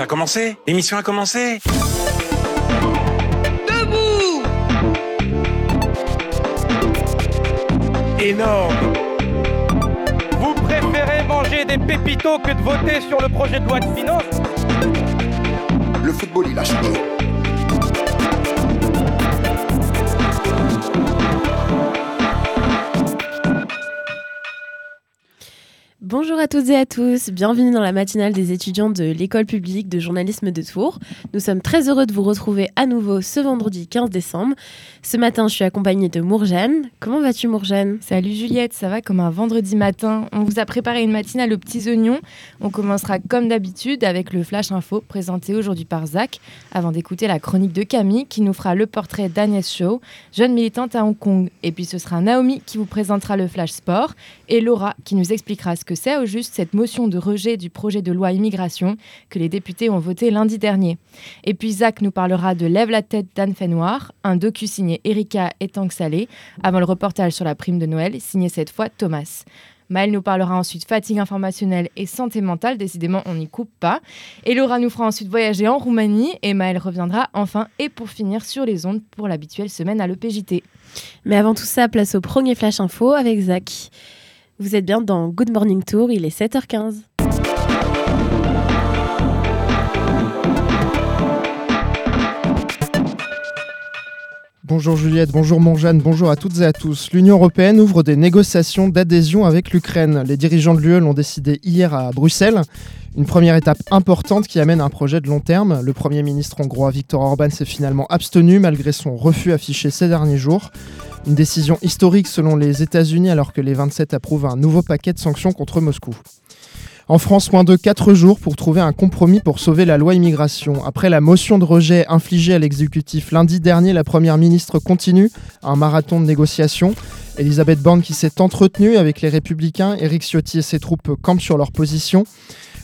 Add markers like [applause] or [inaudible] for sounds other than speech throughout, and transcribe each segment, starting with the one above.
Ça a commencé. L'émission a commencé. Debout. Énorme. Vous préférez manger des pépitos que de voter sur le projet de loi de finances? Le football, il a changé. Bonjour à toutes et à tous, bienvenue dans la matinale des étudiants de l'école publique de journalisme de Tours. Nous sommes très heureux de vous retrouver à nouveau ce vendredi 15 décembre. Ce matin, je suis accompagnée de Mourjane. Comment vas-tu Mourjane? Salut Juliette, ça va comme un vendredi matin. On vous a préparé une matinale aux petits oignons. On commencera comme d'habitude avec le Flash Info présenté aujourd'hui par Zach, avant d'écouter la chronique de Camille qui nous fera le portrait d'Agnès Shaw, jeune militante à Hong Kong. Et puis ce sera Naomi qui vous présentera le Flash Sport et Laura qui nous expliquera ce que c'est au juste cette motion de rejet du projet de loi immigration que les députés ont voté lundi dernier. Et puis Zach nous parlera de Lève la tête d'Anne Fenoir, un docu signé Erika et Tank Salé, avant le reportage sur la prime de Noël, signé cette fois Thomas. Maëlle nous parlera ensuite fatigue informationnelle et santé mentale, décidément on n'y coupe pas. Et Laura nous fera ensuite voyager en Roumanie et Maëlle reviendra enfin et pour finir sur les ondes pour l'habituelle semaine à l'EPJT. Mais avant tout ça, place au premier Flash Info avec Zach. Vous êtes bien dans Good Morning Tour, il est 7h15. Bonjour Juliette, bonjour Monjane, bonjour à toutes et à tous. L'Union européenne ouvre des négociations d'adhésion avec l'Ukraine. Les dirigeants de l'UE l'ont décidé hier à Bruxelles. Une première étape importante qui amène à un projet de long terme. Le Premier ministre hongrois Viktor Orban s'est finalement abstenu malgré son refus affiché ces derniers jours. Une décision historique selon les États-Unis alors que les 27 approuvent un nouveau paquet de sanctions contre Moscou. En France, moins de 4 jours pour trouver un compromis pour sauver la loi immigration. Après la motion de rejet infligée à l'exécutif lundi dernier, la Première ministre continue un marathon de négociations. Elisabeth Borne qui s'est entretenue avec les Républicains, Éric Ciotti et ses troupes campent sur leur position.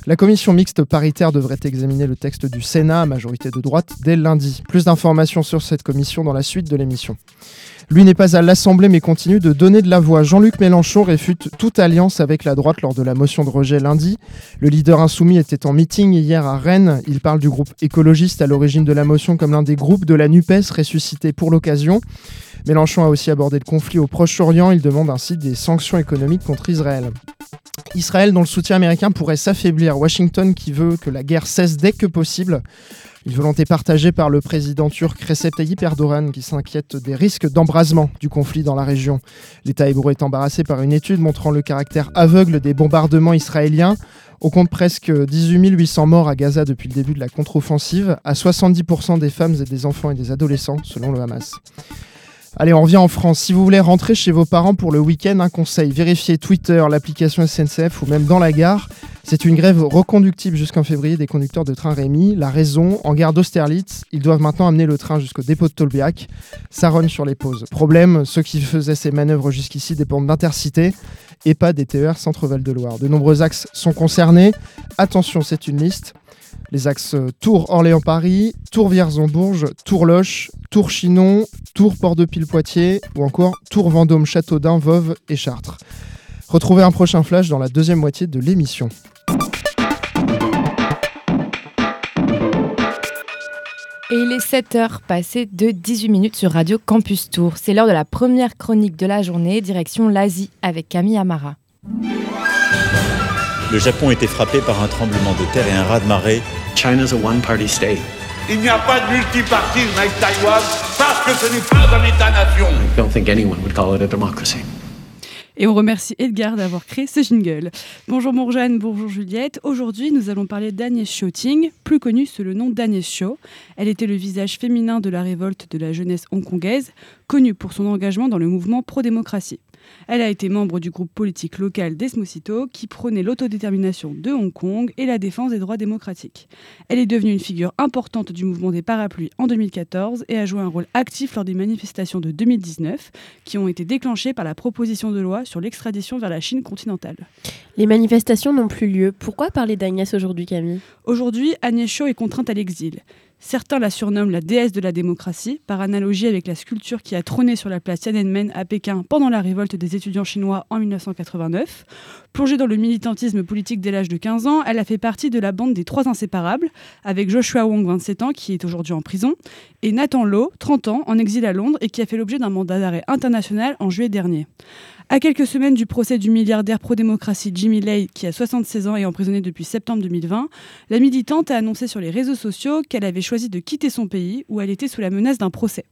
La commission mixte paritaire devrait examiner le texte du Sénat à majorité de droite dès lundi. Plus d'informations sur cette commission dans la suite de l'émission. Lui n'est pas à l'Assemblée mais continue de donner de la voix. Jean-Luc Mélenchon réfute toute alliance avec la droite lors de la motion de rejet lundi. Le leader insoumis était en meeting hier à Rennes. Il parle du groupe écologiste à l'origine de la motion comme l'un des groupes de la NUPES ressuscité pour l'occasion. Mélenchon a aussi abordé le conflit au Proche-Orient. Il demande ainsi des sanctions économiques contre Israël. Israël, dont le soutien américain pourrait s'affaiblir. Washington qui veut que la guerre cesse dès que possible. Une volonté partagée par le président turc Recep Tayyip Erdogan qui s'inquiète des risques d'embrasement du conflit dans la région. L'État hébreu est embarrassé par une étude montrant le caractère aveugle des bombardements israéliens. On compte presque 18 800 morts à Gaza depuis le début de la contre-offensive, à 70% des femmes et des enfants et des adolescents selon le Hamas. Allez, on revient en France. Si vous voulez rentrer chez vos parents pour le week-end, un conseil, vérifiez Twitter, l'application SNCF ou même dans la gare. C'est une grève reconductible jusqu'en février des conducteurs de train Rémi. La raison, en gare d'Austerlitz, ils doivent maintenant amener le train jusqu'au dépôt de Tolbiac. Ça rogne sur les pauses. Problème, ceux qui faisaient ces manœuvres jusqu'ici dépendent d'Intercité et pas des TER Centre-Val de Loire. De nombreux axes sont concernés. Attention, c'est une liste. Les axes Tours-Orléans-Paris, Tours-Vierzon-Bourges, Tours-Loche, Tours-Chinon, Tours-Port-de-Pile-Poitiers ou encore Tours-Vendôme-Châteaudun, Vauve et Chartres. Retrouvez un prochain flash dans la deuxième moitié de l'émission. Et il est 7h passé de 18 minutes sur Radio Campus Tour. C'est l'heure de la première chronique de la journée, direction l'Asie avec Camille Amara. Le Japon était frappé par un tremblement de terre et un raz-de-marée. China's a one-party state. Il n'y a pas de multipartisme avec Taïwan parce que ce n'est pas un État-nation. I don't think anyone would call it a democracy. Et on remercie Edgar d'avoir créé ce jingle. Bonjour Morjane, bonjour Juliette. Aujourd'hui, nous allons parler d'Agnès Shouting, plus connue sous le nom d'Agnès Shaw. Elle était le visage féminin de la révolte de la jeunesse hongkongaise, connue pour son engagement dans le mouvement pro-démocratie. Elle a été membre du groupe politique local Desmosito qui prônait l'autodétermination de Hong Kong et la défense des droits démocratiques. Elle est devenue une figure importante du mouvement des parapluies en 2014 et a joué un rôle actif lors des manifestations de 2019 qui ont été déclenchées par la proposition de loi sur l'extradition vers la Chine continentale. Les manifestations n'ont plus lieu. Pourquoi parler d'Agnès aujourd'hui, Camille? Aujourd'hui, Agnès Chaud est contrainte à l'exil. Certains la surnomment la déesse de la démocratie, par analogie avec la sculpture qui a trôné sur la place Tiananmen à Pékin pendant la révolte des étudiants chinois en 1989. Plongée dans le militantisme politique dès l'âge de 15 ans, elle a fait partie de la bande des Trois Inséparables, avec Joshua Wong, 27 ans, qui est aujourd'hui en prison, et Nathan Lowe, 30 ans, en exil à Londres et qui a fait l'objet d'un mandat d'arrêt international en juillet dernier. À quelques semaines du procès du milliardaire pro-démocratie Jimmy Lai, qui a 76 ans et emprisonné depuis septembre 2020, la militante a annoncé sur les réseaux sociaux qu'elle avait choisi de quitter son pays où elle était sous la menace d'un procès.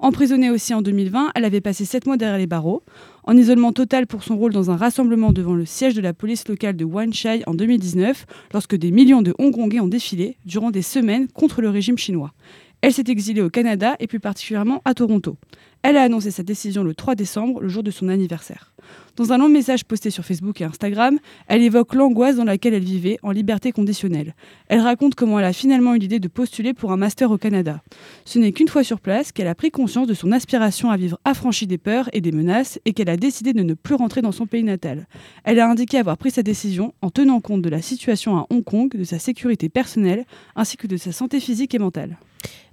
Emprisonnée aussi en 2020, elle avait passé 7 mois derrière les barreaux, en isolement total pour son rôle dans un rassemblement devant le siège de la police locale de Wanshai en 2019, lorsque des millions de Hongkongais ont défilé durant des semaines contre le régime chinois. Elle s'est exilée au Canada et plus particulièrement à Toronto. Elle a annoncé sa décision le 3 décembre, le jour de son anniversaire. Dans un long message posté sur Facebook et Instagram, elle évoque l'angoisse dans laquelle elle vivait en liberté conditionnelle. Elle raconte comment elle a finalement eu l'idée de postuler pour un master au Canada. Ce n'est qu'une fois sur place qu'elle a pris conscience de son aspiration à vivre affranchie des peurs et des menaces et qu'elle a décidé de ne plus rentrer dans son pays natal. Elle a indiqué avoir pris sa décision en tenant compte de la situation à Hong Kong, de sa sécurité personnelle ainsi que de sa santé physique et mentale.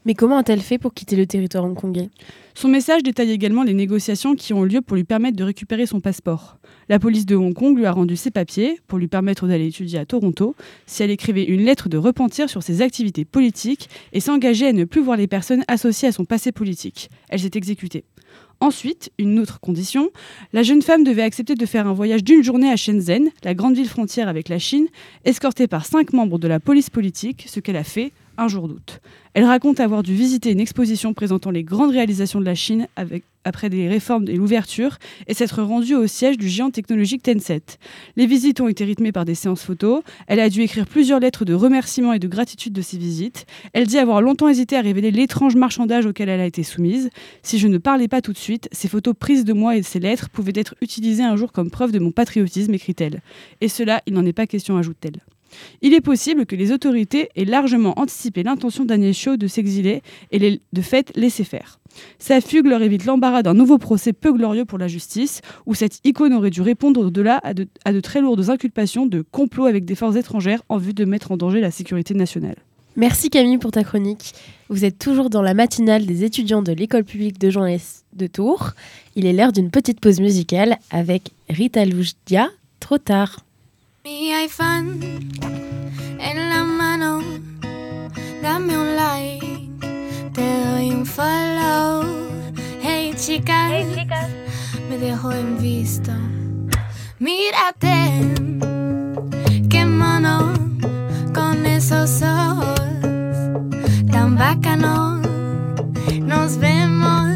Mais comment a-t-elle fait pour quitter le territoire hongkongais? Son message détaille également les négociations qui ont lieu pour lui permettre de récupérer son passeport. La police de Hong Kong lui a rendu ses papiers pour lui permettre d'aller étudier à Toronto si elle écrivait une lettre de repentir sur ses activités politiques et s'engageait à ne plus voir les personnes associées à son passé politique. Elle s'est exécutée. Ensuite, une autre condition, la jeune femme devait accepter de faire un voyage d'une journée à Shenzhen, la grande ville frontière avec la Chine, escortée par cinq membres de la police politique, ce qu'elle a fait un jour d'août. Elle raconte avoir dû visiter une exposition présentant les grandes réalisations de la Chine après des réformes et l'ouverture et s'être rendue au siège du géant technologique Tencent. Les visites ont été rythmées par des séances photos. Elle a dû écrire plusieurs lettres de remerciement et de gratitude de ces visites. Elle dit avoir longtemps hésité à révéler l'étrange marchandage auquel elle a été soumise. Si je ne parlais pas tout de suite, ces photos prises de moi et ces lettres pouvaient être utilisées un jour comme preuve de mon patriotisme, écrit-elle. Et cela, il n'en est pas question, ajoute-t-elle. Il est possible que les autorités aient largement anticipé l'intention d'Agnès de s'exiler et de fait laisser faire. Sa fugue leur évite l'embarras d'un nouveau procès peu glorieux pour la justice, où cette icône aurait dû répondre au-delà à de, très lourdes inculpations de complot avec des forces étrangères en vue de mettre en danger la sécurité nationale. Merci Camille pour ta chronique. Vous êtes toujours dans la matinale des étudiants de l'école publique de journalisme de Tours. Il est l'heure d'une petite pause musicale avec Rita Loudia, trop tard. Mi iPhone en la mano, dame un like, te doy un follow. Hey chicas, me dejo en visto. Mírate, qué mono con esos ojos tan bacanos. Nos vemos.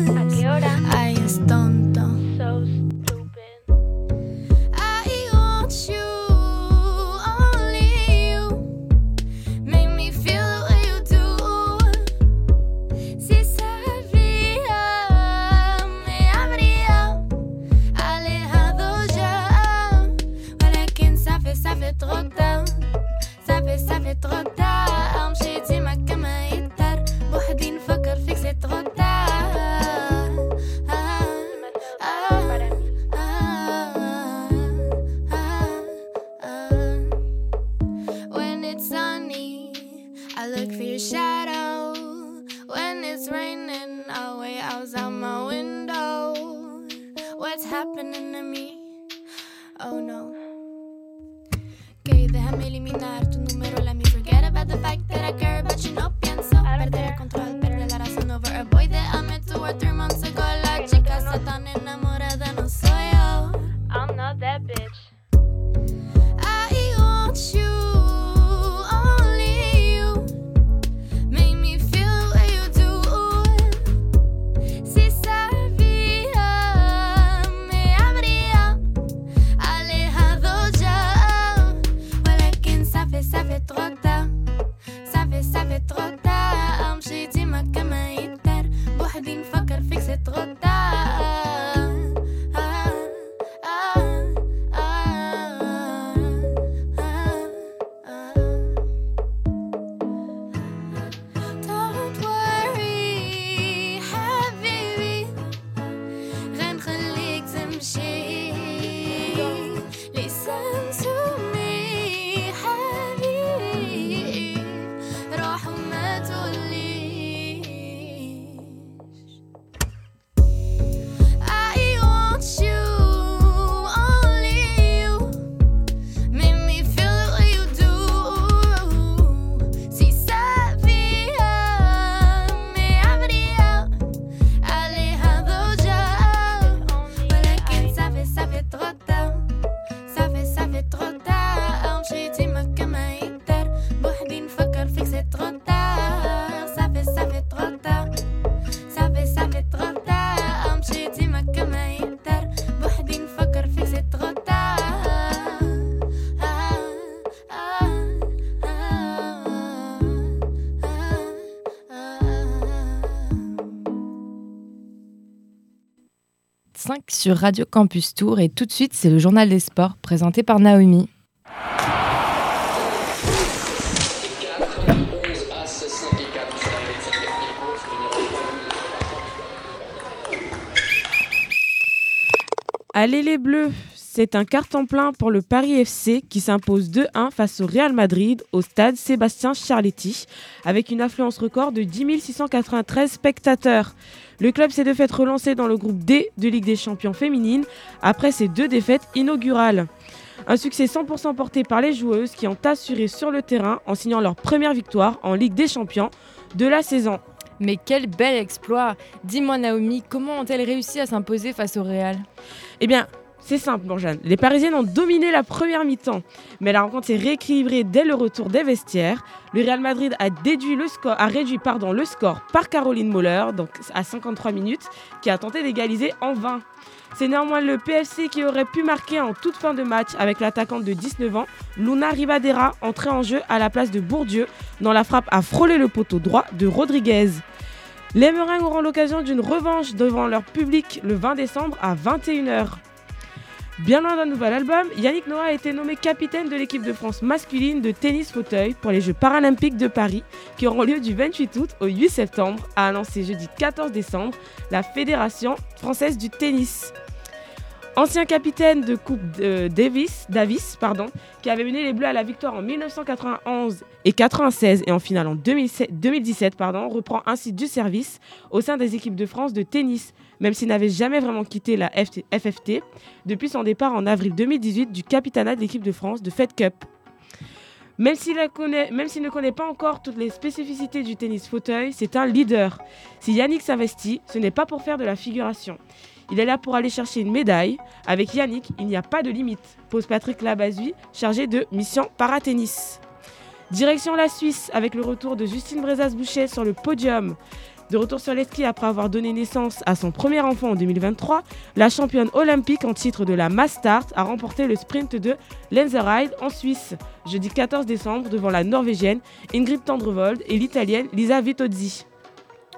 تغدى امشي ديما كما يضطر بوحدي نفكر فيك زيت تغدى happening to me. Oh no. جاي ذا همي لي مين عرفت انه the fact that I care about you. No pienso perder el control, perder la razón over a boy that I met two or three months ago. La chica está tan enamorada, 101.5 sur Radio Campus Tour. Et tout de suite, c'est le journal des sports présenté par Naomi. Allez les Bleus C'est un carton plein pour le Paris FC qui s'impose 2-1 face au Real Madrid au stade Sébastien Charletti avec une affluence record de 10 693 spectateurs. Le club s'est de fait relancé dans le groupe D de Ligue des Champions féminine après ses deux défaites inaugurales. Un succès 100% porté par les joueuses qui ont assuré sur le terrain en signant leur première victoire en Ligue des Champions de la saison. Mais quel bel exploit Dis-moi Naomi, comment ont-elles réussi à s'imposer face au Real? Eh bien, c'est simple, Morjane. Les Parisiennes ont dominé la première mi-temps, mais la rencontre s'est rééquilibrée dès le retour des vestiaires. Le Real Madrid a, réduit le score par Caroline Moller, donc à 53 minutes, qui a tenté d'égaliser en 20. C'est néanmoins le PFC qui aurait pu marquer en toute fin de match avec l'attaquante de 19 ans, Luna Rivadera, entrée en jeu à la place de Bourdieu, dont la frappe a frôlé le poteau droit de Rodriguez. Les Meringues auront l'occasion d'une revanche devant leur public le 20 décembre à 21h. Bien loin d'un nouvel album, Yannick Noah a été nommé capitaine de l'équipe de France masculine de tennis fauteuil pour les Jeux paralympiques de Paris qui auront lieu du 28 août au 8 septembre, a annoncé jeudi 14 décembre la Fédération française du tennis. Ancien capitaine de Coupe Davis, Davis pardon, qui avait mené les Bleus à la victoire en 1991 et 96 et en finale en 2017, pardon, reprend ainsi du service au sein des équipes de France de tennis, même s'il n'avait jamais vraiment quitté la FFT depuis son départ en avril 2018 du capitanat de l'équipe de France de Fed Cup. Même s'il ne connaît pas encore toutes les spécificités du tennis fauteuil, c'est un leader. Si Yannick s'investit, ce n'est pas pour faire de la figuration. Il est là pour aller chercher une médaille. Avec Yannick, il n'y a pas de limite, pose Patrick Labazui, chargé de mission paratennis. Direction la Suisse avec le retour de Justine Brezas-Boucher sur le podium. De retour sur les skis après avoir donné naissance à son premier enfant en 2023, la championne olympique en titre de la Mastart a remporté le sprint de Lenzerheide en Suisse, jeudi 14 décembre devant la Norvégienne Ingrid Tendrevold et l'Italienne Lisa Vitozzi.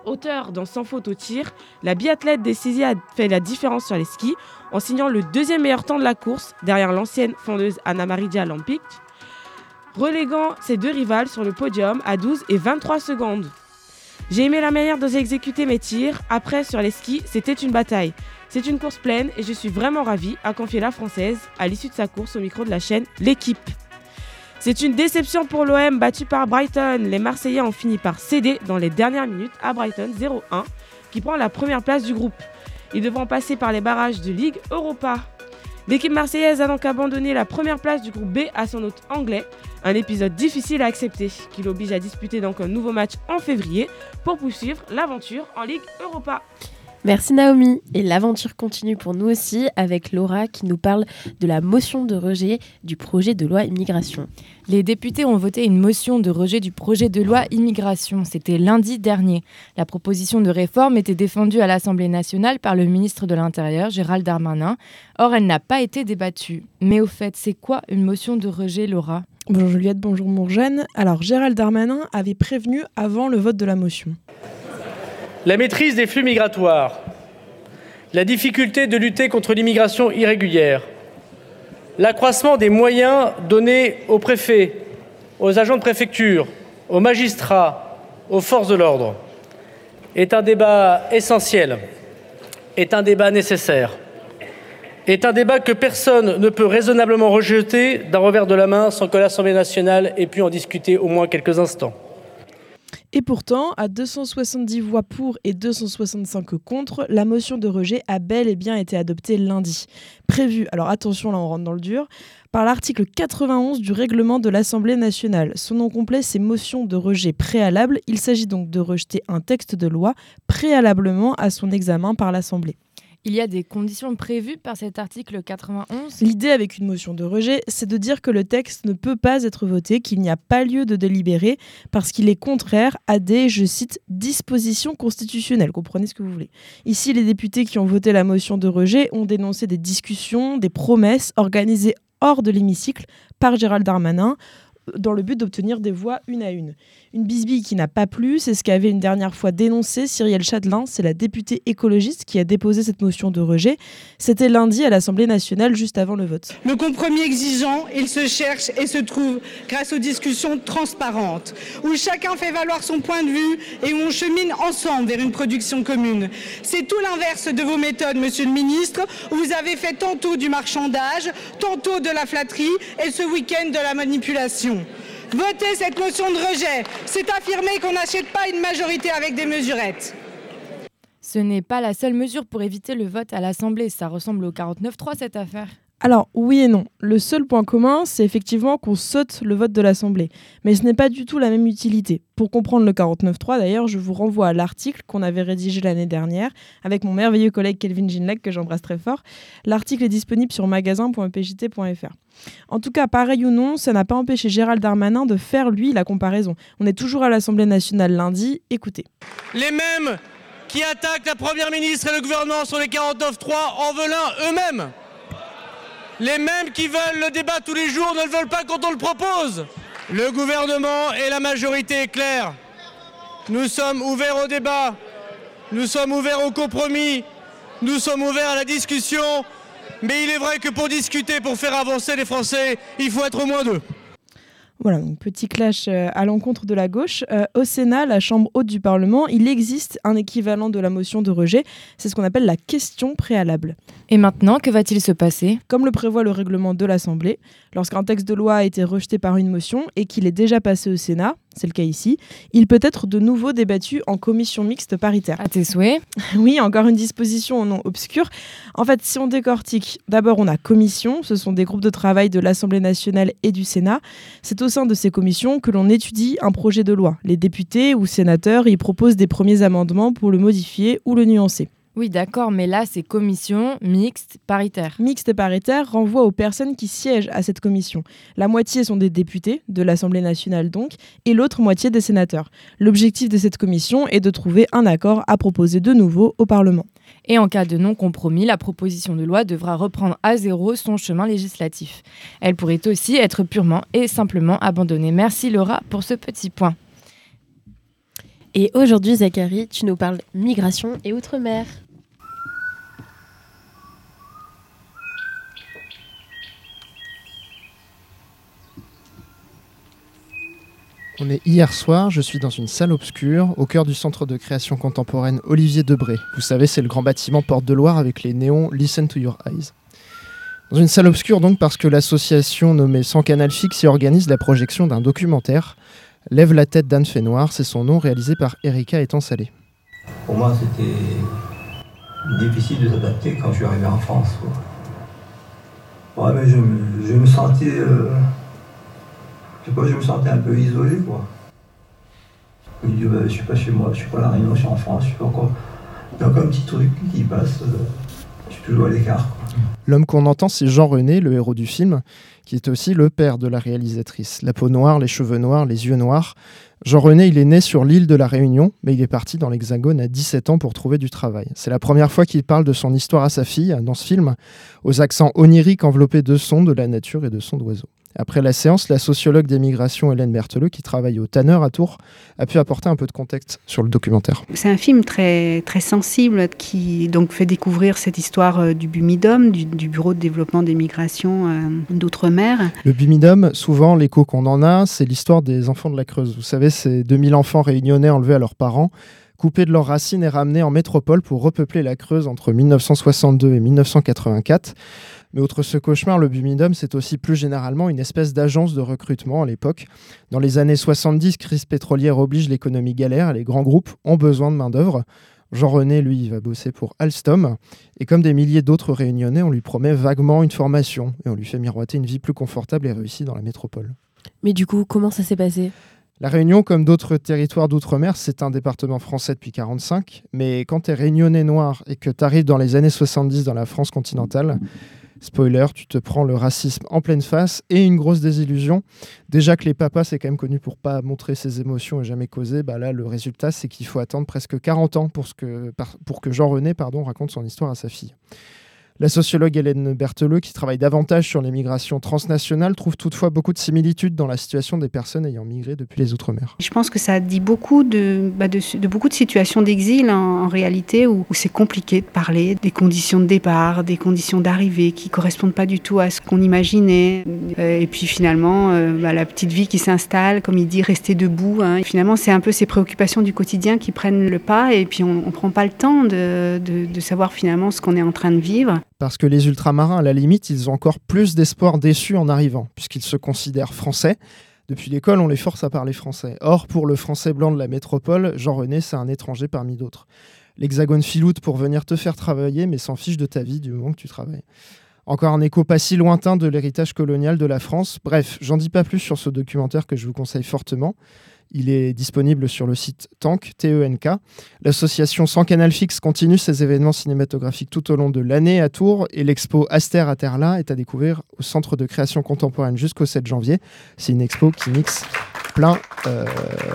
Auteur dans Sans faute au tir, la biathlète des a fait la différence sur les skis en signant le deuxième meilleur temps de la course derrière l'ancienne fondeuse Anna Maridia Lampic, reléguant ses deux rivales sur le podium à 12 et 23 secondes. J'ai aimé la manière d'oser exécuter mes tirs. Après, sur les skis, c'était une bataille. C'est une course pleine et je suis vraiment ravie, à confier la Française à l'issue de sa course au micro de la chaîne L'équipe. C'est une déception pour l'OM battu par Brighton. Les Marseillais ont fini par céder dans les dernières minutes à Brighton 0-1 qui prend la première place du groupe. Ils devront passer par les barrages de Ligue Europa. L'équipe marseillaise a donc abandonné la première place du groupe B à son hôte anglais, un épisode difficile à accepter qui l'oblige à disputer donc un nouveau match en février pour poursuivre l'aventure en Ligue Europa. Merci Naomi. Et l'aventure continue pour nous aussi avec Laura qui nous parle de la motion de rejet du projet de loi immigration. Les députés ont voté une motion de rejet du projet de loi immigration. C'était lundi dernier. La proposition de réforme était défendue à l'Assemblée nationale par le ministre de l'Intérieur, Gérald Darmanin. Or, elle n'a pas été débattue. Mais au fait, c'est quoi une motion de rejet, Laura? Bonjour Juliette, bonjour Mourgène. Alors, Gérald Darmanin avait prévenu avant le vote de la motion. La maîtrise des flux migratoires, la difficulté de lutter contre l'immigration irrégulière, l'accroissement des moyens donnés aux préfets, aux agents de préfecture, aux magistrats, aux forces de l'ordre est un débat essentiel, est un débat nécessaire, est un débat que personne ne peut raisonnablement rejeter d'un revers de la main sans que l'Assemblée nationale ait pu en discuter au moins quelques instants. Et pourtant, à 270 voix pour et 265 contre, la motion de rejet a bel et bien été adoptée lundi. Prévue, alors attention là on rentre dans le dur, par l'article 91 du règlement de l'Assemblée nationale. Son nom complet, c'est motion de rejet préalable. Il s'agit donc de rejeter un texte de loi préalablement à son examen par l'Assemblée. Il y a des conditions prévues par cet article 91 L'idée avec une motion de rejet, c'est de dire que le texte ne peut pas être voté, qu'il n'y a pas lieu de délibérer, parce qu'il est contraire à des, je cite, dispositions constitutionnelles. Comprenez ce que vous voulez. Ici, les députés qui ont voté la motion de rejet ont dénoncé des discussions, des promesses organisées hors de l'hémicycle par Gérald Darmanin dans le but d'obtenir des voix une à une. Une bisbille qui n'a pas plu, c'est ce qu'avait une dernière fois dénoncé Cyrielle Châtelain, c'est la députée écologiste qui a déposé cette motion de rejet. C'était lundi à l'Assemblée nationale juste avant le vote. Le compromis exigeant, il se cherche et se trouve grâce aux discussions transparentes, où chacun fait valoir son point de vue et où on chemine ensemble vers une production commune. C'est tout l'inverse de vos méthodes, monsieur le ministre, vous avez fait tantôt du marchandage, tantôt de la flatterie et ce week-end de la manipulation. Voter cette motion de rejet, c'est affirmer qu'on n'achète pas une majorité avec des mesurettes. Ce n'est pas la seule mesure pour éviter le vote à l'Assemblée. Ça ressemble au 49-3 cette affaire. Alors oui et non. Le seul point commun, c'est effectivement qu'on saute le vote de l'Assemblée. Mais ce n'est pas du tout la même utilité. Pour comprendre le 49.3, d'ailleurs, je vous renvoie à l'article qu'on avait rédigé l'année dernière avec mon merveilleux collègue Kelvin Ginlek, que j'embrasse très fort. L'article est disponible sur magasin.pjt.fr. En tout cas, pareil ou non, ça n'a pas empêché Gérald Darmanin de faire, lui, la comparaison. On est toujours à l'Assemblée nationale lundi. Écoutez. Les mêmes qui attaquent la Première ministre et le gouvernement sur les 49.3 en veulent eux-mêmes. Les mêmes qui veulent le débat tous les jours ne le veulent pas quand on le propose. Le gouvernement et la majorité est claire. Nous sommes ouverts au débat, nous sommes ouverts au compromis, nous sommes ouverts à la discussion, mais il est vrai que pour discuter, pour faire avancer les Français, il faut être au moins deux. Voilà, donc petit clash euh, à l'encontre de la gauche. Euh, au Sénat, la Chambre haute du Parlement, il existe un équivalent de la motion de rejet. C'est ce qu'on appelle la question préalable. Et maintenant, que va-t-il se passer Comme le prévoit le règlement de l'Assemblée, lorsqu'un texte de loi a été rejeté par une motion et qu'il est déjà passé au Sénat, c'est le cas ici, il peut être de nouveau débattu en commission mixte paritaire. À tes souhaits [laughs] Oui, encore une disposition au nom obscur. En fait, si on décortique, d'abord on a commission, ce sont des groupes de travail de l'Assemblée nationale et du Sénat. C'est au sein de ces commissions que l'on étudie un projet de loi. Les députés ou sénateurs y proposent des premiers amendements pour le modifier ou le nuancer. Oui, d'accord, mais là, c'est commission mixte paritaire. Mixte et paritaire renvoie aux personnes qui siègent à cette commission. La moitié sont des députés, de l'Assemblée nationale donc, et l'autre moitié des sénateurs. L'objectif de cette commission est de trouver un accord à proposer de nouveau au Parlement. Et en cas de non-compromis, la proposition de loi devra reprendre à zéro son chemin législatif. Elle pourrait aussi être purement et simplement abandonnée. Merci Laura pour ce petit point. Et aujourd'hui, Zachary, tu nous parles migration et outre-mer. On est hier soir, je suis dans une salle obscure, au cœur du centre de création contemporaine Olivier Debré. Vous savez, c'est le grand bâtiment Porte de Loire avec les néons Listen to Your Eyes. Dans une salle obscure donc parce que l'association nommée Sans Canal Fixe y organise la projection d'un documentaire. Lève la tête d'Anne Noir, c'est son nom, réalisé par Erika Étant Salé. Pour moi, c'était difficile de s'adapter quand je suis arrivé en France. Ouais, mais je, me- sentais. euh, je sais pas, je me sentais un peu isolé, quoi. Je me dis, bah, je suis pas chez moi, je suis pas à la Réunion, je suis en France, je suis a encore un petit truc qui passe, euh, je suis toujours à l'écart. L'homme qu'on entend, c'est Jean René, le héros du film, qui est aussi le père de la réalisatrice. La peau noire, les cheveux noirs, les yeux noirs. Jean René, il est né sur l'île de la Réunion, mais il est parti dans l'Hexagone à 17 ans pour trouver du travail. C'est la première fois qu'il parle de son histoire à sa fille dans ce film, aux accents oniriques enveloppés de sons de la nature et de sons d'oiseaux. Après la séance, la sociologue des migrations Hélène Bertheleux, qui travaille au Tanner à Tours, a pu apporter un peu de contexte sur le documentaire. C'est un film très, très sensible qui donc fait découvrir cette histoire euh, du BUMIDOM, du, du Bureau de développement des migrations euh, d'outre-mer. Le Bimidum, souvent, l'écho qu'on en a, c'est l'histoire des enfants de la Creuse. Vous savez, c'est 2000 enfants réunionnais enlevés à leurs parents, coupés de leurs racines et ramenés en métropole pour repeupler la Creuse entre 1962 et 1984. Mais outre ce cauchemar, le Bumidum, c'est aussi plus généralement une espèce d'agence de recrutement à l'époque. Dans les années 70, crise pétrolière oblige l'économie galère et les grands groupes ont besoin de main-d'œuvre. Jean-René, lui, il va bosser pour Alstom. Et comme des milliers d'autres réunionnais, on lui promet vaguement une formation et on lui fait miroiter une vie plus confortable et réussie dans la métropole. Mais du coup, comment ça s'est passé? La Réunion, comme d'autres territoires d'outre-mer, c'est un département français depuis 1945. Mais quand tu es réunionnais noir et que tu arrives dans les années 70 dans la France continentale, spoiler, tu te prends le racisme en pleine face et une grosse désillusion. Déjà que les papas, c'est quand même connu pour pas montrer ses émotions et jamais causer, bah là, le résultat, c'est qu'il faut attendre presque 40 ans pour, que, pour que Jean-René pardon, raconte son histoire à sa fille. La sociologue Hélène Bertheleux, qui travaille davantage sur les migrations transnationales, trouve toutefois beaucoup de similitudes dans la situation des personnes ayant migré depuis les Outre-mer. Je pense que ça dit beaucoup de, bah, de, de beaucoup de situations d'exil en, en, réalité où, où c'est compliqué de parler des conditions de départ, des conditions d'arrivée qui correspondent pas du tout à ce qu'on imaginait. Euh, et puis finalement, euh, bah, la petite vie qui s'installe, comme il dit, rester debout. Hein. finalement, c'est un peu ces préoccupations du quotidien qui prennent le pas et puis on, on prend pas le temps de, de, de savoir finalement ce qu'on est en train de vivre. Parce que les ultramarins, à la limite, ils ont encore plus d'espoir déçu en arrivant, puisqu'ils se considèrent français. Depuis l'école, on les force à parler français. Or, pour le français blanc de la métropole, Jean-René, c'est un étranger parmi d'autres. L'hexagone filoute pour venir te faire travailler, mais s'en fiche de ta vie du moment que tu travailles. Encore un écho pas si lointain de l'héritage colonial de la France. Bref, j'en dis pas plus sur ce documentaire que je vous conseille fortement. Il est disponible sur le site Tank, T-E-N-K. L'association Sans Canal Fixe continue ses événements cinématographiques tout au long de l'année à Tours et l'expo Aster à Terre-là est à découvrir au Centre de création contemporaine jusqu'au 7 janvier. C'est une expo qui mixe plein, euh,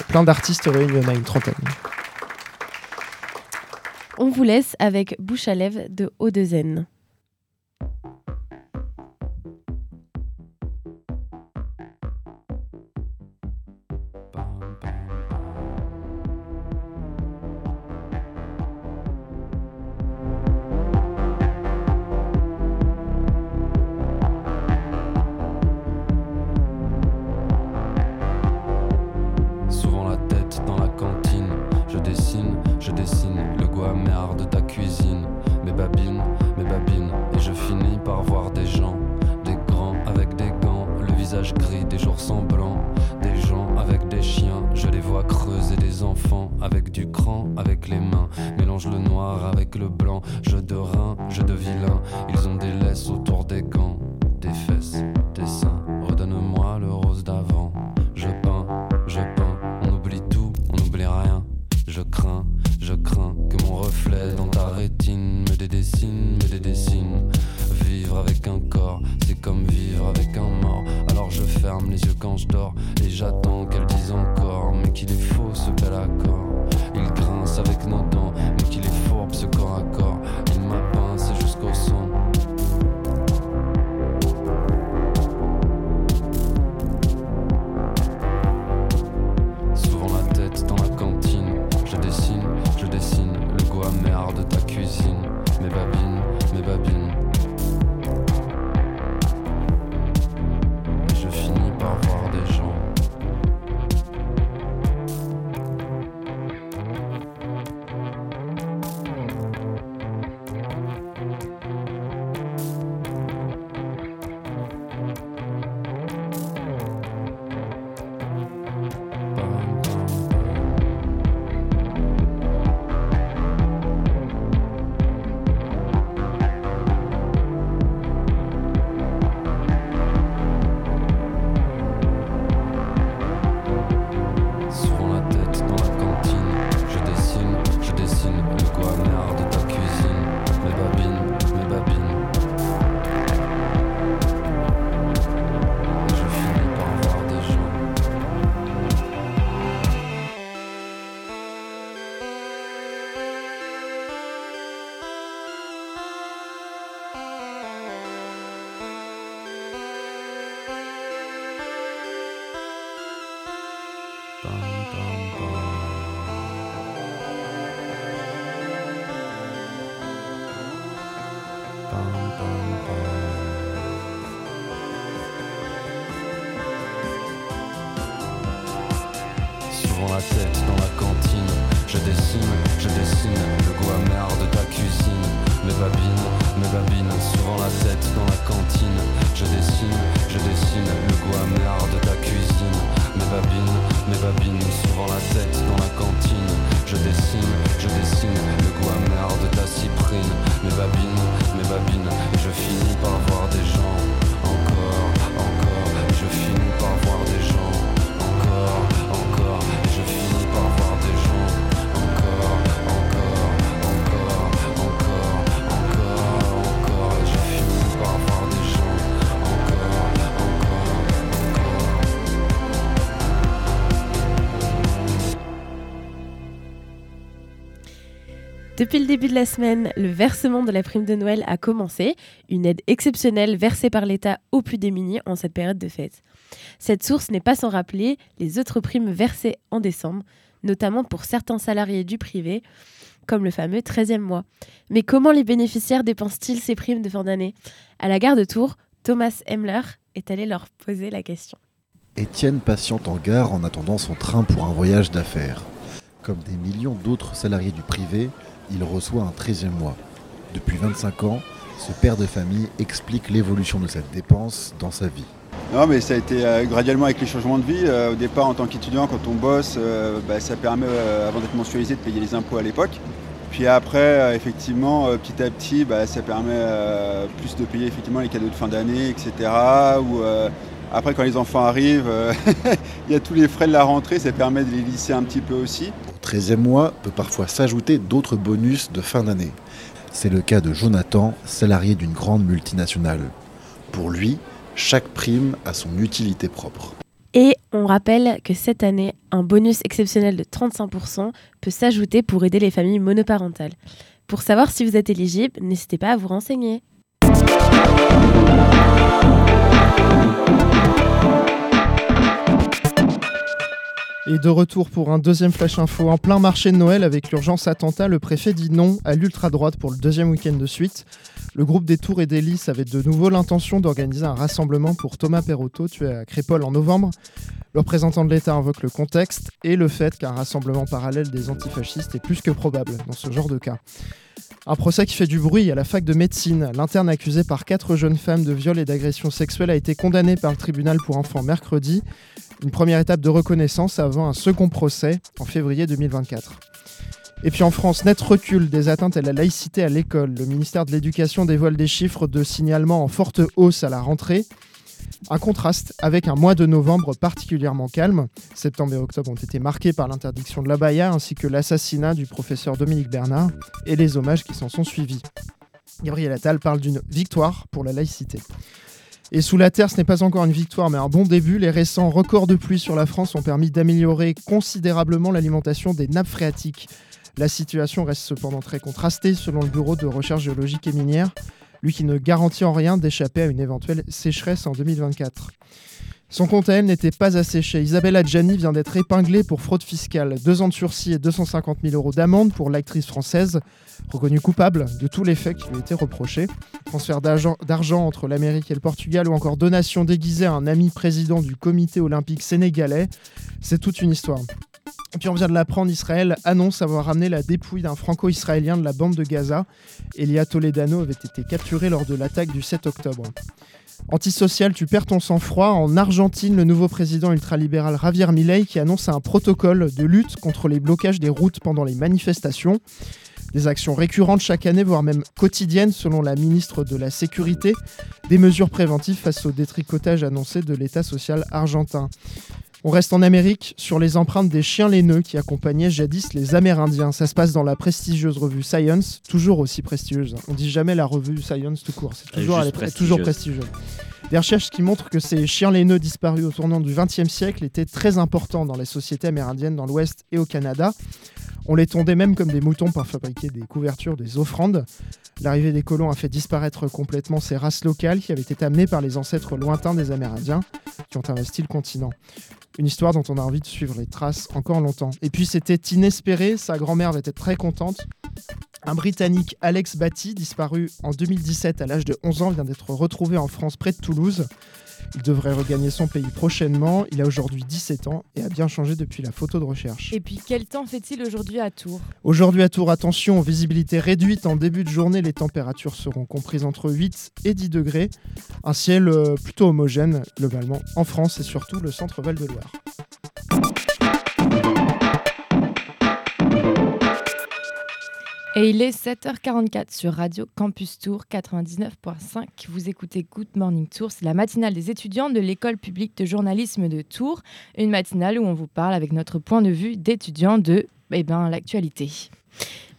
plein d'artistes réunis, il y en a une trentaine. On vous laisse avec Bouche à lèvres de Haut-de-Zen. Des gens avec des chiens, je les vois creuser des enfants avec du cran, avec les mains. Mélange le noir avec le blanc, jeu de rein, jeu de vilain. Ils ont des laisses autour des gants, des fesses, des seins. Redonne-moi le rose d'avant. Je peins, je peins, on oublie tout, on n'oublie rien. Je crains, je crains que mon reflet dans ta rétine me dédessine, me dédessine. Vivre avec un corps, c'est comme vivre avec un mort la mes babines, souvent la tête dans la cantine. Je dessine, je dessine le goût amer de ta cuisine. Mes babines, mes babines, souvent la tête dans la cantine. Je dessine, je dessine le goût amer de ta cyprine. Mes babines, mes babines, et je finis par voir des gens. Depuis le début de la semaine, le versement de la prime de Noël a commencé, une aide exceptionnelle versée par l'État aux plus démunis en cette période de fête. Cette source n'est pas sans rappeler les autres primes versées en décembre, notamment pour certains salariés du privé, comme le fameux 13e mois. Mais comment les bénéficiaires dépensent-ils ces primes de fin d'année? À la gare de Tours, Thomas Hemler est allé leur poser la question. Étienne patiente en gare en attendant son train pour un voyage d'affaires. Comme des millions d'autres salariés du privé, il reçoit un 13e mois. Depuis 25 ans, ce père de famille explique l'évolution de cette dépense dans sa vie. Non, mais ça a été euh, graduellement avec les changements de vie. Euh, au départ, en tant qu'étudiant, quand on bosse, euh, bah, ça permet, avant d'être mensualisé, de payer les impôts à l'époque. Puis après, effectivement, petit à petit, bah, ça permet plus de payer effectivement les cadeaux de fin d'année, etc. Ou après, quand les enfants arrivent, [laughs] il y a tous les frais de la rentrée, ça permet de les lisser un petit peu aussi. 13e mois peut parfois s'ajouter d'autres bonus de fin d'année. C'est le cas de Jonathan, salarié d'une grande multinationale. Pour lui, chaque prime a son utilité propre. Et on rappelle que cette année, un bonus exceptionnel de 35% peut s'ajouter pour aider les familles monoparentales. Pour savoir si vous êtes éligible, n'hésitez pas à vous renseigner. Et de retour pour un deuxième flash info en plein marché de Noël avec l'urgence attentat, le préfet dit non à l'ultra-droite pour le deuxième week-end de suite. Le groupe des Tours et des Lys avait de nouveau l'intention d'organiser un rassemblement pour Thomas Perotto, tué à Crépole en novembre. Le représentant de l'État invoque le contexte et le fait qu'un rassemblement parallèle des antifascistes est plus que probable dans ce genre de cas. Un procès qui fait du bruit à la fac de médecine. L'interne accusé par quatre jeunes femmes de viol et d'agression sexuelle a été condamné par le tribunal pour enfants mercredi. Une première étape de reconnaissance avant un second procès en février 2024. Et puis en France, net recul des atteintes à la laïcité à l'école. Le ministère de l'Éducation dévoile des chiffres de signalement en forte hausse à la rentrée. Un contraste avec un mois de novembre particulièrement calme. Septembre et octobre ont été marqués par l'interdiction de la baya ainsi que l'assassinat du professeur Dominique Bernard et les hommages qui s'en sont suivis. Gabriel Attal parle d'une victoire pour la laïcité. Et sous la terre, ce n'est pas encore une victoire, mais un bon début. Les récents records de pluie sur la France ont permis d'améliorer considérablement l'alimentation des nappes phréatiques. La situation reste cependant très contrastée selon le Bureau de recherche géologique et minière, lui qui ne garantit en rien d'échapper à une éventuelle sécheresse en 2024. Son compte à elle n'était pas asséché. Isabelle Adjani vient d'être épinglée pour fraude fiscale. Deux ans de sursis et 250 000 euros d'amende pour l'actrice française, reconnue coupable de tous les faits qui lui étaient reprochés. Transfert d'argent entre l'Amérique et le Portugal ou encore donation déguisée à un ami président du comité olympique sénégalais. C'est toute une histoire. Et puis on vient de l'apprendre, Israël annonce avoir ramené la dépouille d'un franco-israélien de la bande de Gaza. Elia Toledano avait été capturé lors de l'attaque du 7 octobre. Antisocial, tu perds ton sang-froid. En Argentine, le nouveau président ultralibéral Javier Milei qui annonce un protocole de lutte contre les blocages des routes pendant les manifestations. Des actions récurrentes chaque année, voire même quotidiennes, selon la ministre de la Sécurité. Des mesures préventives face au détricotage annoncé de l'État social argentin. On reste en Amérique sur les empreintes des chiens laineux qui accompagnaient jadis les Amérindiens. Ça se passe dans la prestigieuse revue Science, toujours aussi prestigieuse. On dit jamais la revue Science tout court, c'est toujours, elle est toujours prestigieuse. Des recherches qui montrent que ces chiens laineux disparus au tournant du XXe siècle étaient très importants dans les sociétés amérindiennes dans l'Ouest et au Canada. On les tondait même comme des moutons pour fabriquer des couvertures, des offrandes. L'arrivée des colons a fait disparaître complètement ces races locales qui avaient été amenées par les ancêtres lointains des Amérindiens qui ont investi le continent. Une histoire dont on a envie de suivre les traces encore longtemps. Et puis c'était inespéré, sa grand-mère va être très contente. Un Britannique, Alex Batty, disparu en 2017 à l'âge de 11 ans, vient d'être retrouvé en France près de Toulouse. Il devrait regagner son pays prochainement. Il a aujourd'hui 17 ans et a bien changé depuis la photo de recherche. Et puis, quel temps fait-il aujourd'hui à Tours? Aujourd'hui à Tours, attention, visibilité réduite. En début de journée, les températures seront comprises entre 8 et 10 degrés. Un ciel euh, plutôt homogène, globalement, en France et surtout le centre Val-de-Loire. Et il est 7h44 sur Radio Campus Tour 99.5. Vous écoutez Good Morning Tour, c'est la matinale des étudiants de l'école publique de journalisme de Tours. Une matinale où on vous parle avec notre point de vue d'étudiants de eh ben, l'actualité.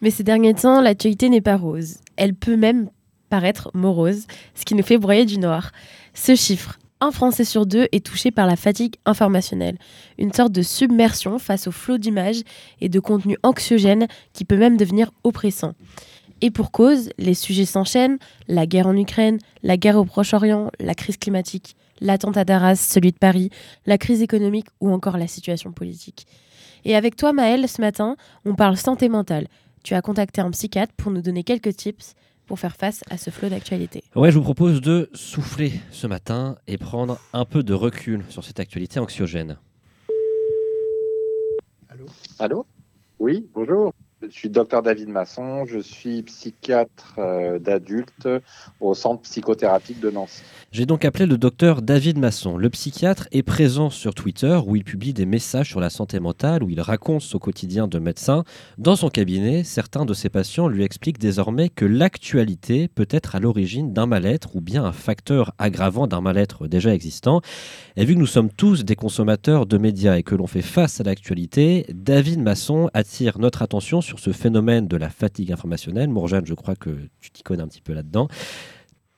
Mais ces derniers temps, l'actualité n'est pas rose. Elle peut même paraître morose, ce qui nous fait broyer du noir. Ce chiffre, un Français sur deux est touché par la fatigue informationnelle, une sorte de submersion face au flot d'images et de contenus anxiogènes qui peut même devenir oppressant. Et pour cause, les sujets s'enchaînent, la guerre en Ukraine, la guerre au Proche-Orient, la crise climatique, l'attentat d'Arras, celui de Paris, la crise économique ou encore la situation politique. Et avec toi Maëlle, ce matin, on parle santé mentale. Tu as contacté un psychiatre pour nous donner quelques tips pour faire face à ce flot d'actualité. Ouais, je vous propose de souffler ce matin et prendre un peu de recul sur cette actualité anxiogène. Allô? Oui, bonjour. Je suis docteur David Masson, je suis psychiatre euh, d'adultes au centre psychothérapique de Nancy. J'ai donc appelé le docteur David Masson. Le psychiatre est présent sur Twitter où il publie des messages sur la santé mentale, où il raconte son quotidien de médecin. Dans son cabinet, certains de ses patients lui expliquent désormais que l'actualité peut être à l'origine d'un mal-être ou bien un facteur aggravant d'un mal-être déjà existant. Et vu que nous sommes tous des consommateurs de médias et que l'on fait face à l'actualité, David Masson attire notre attention sur ce phénomène de la fatigue informationnelle. Morjane, je crois que tu t'y connais un petit peu là-dedans.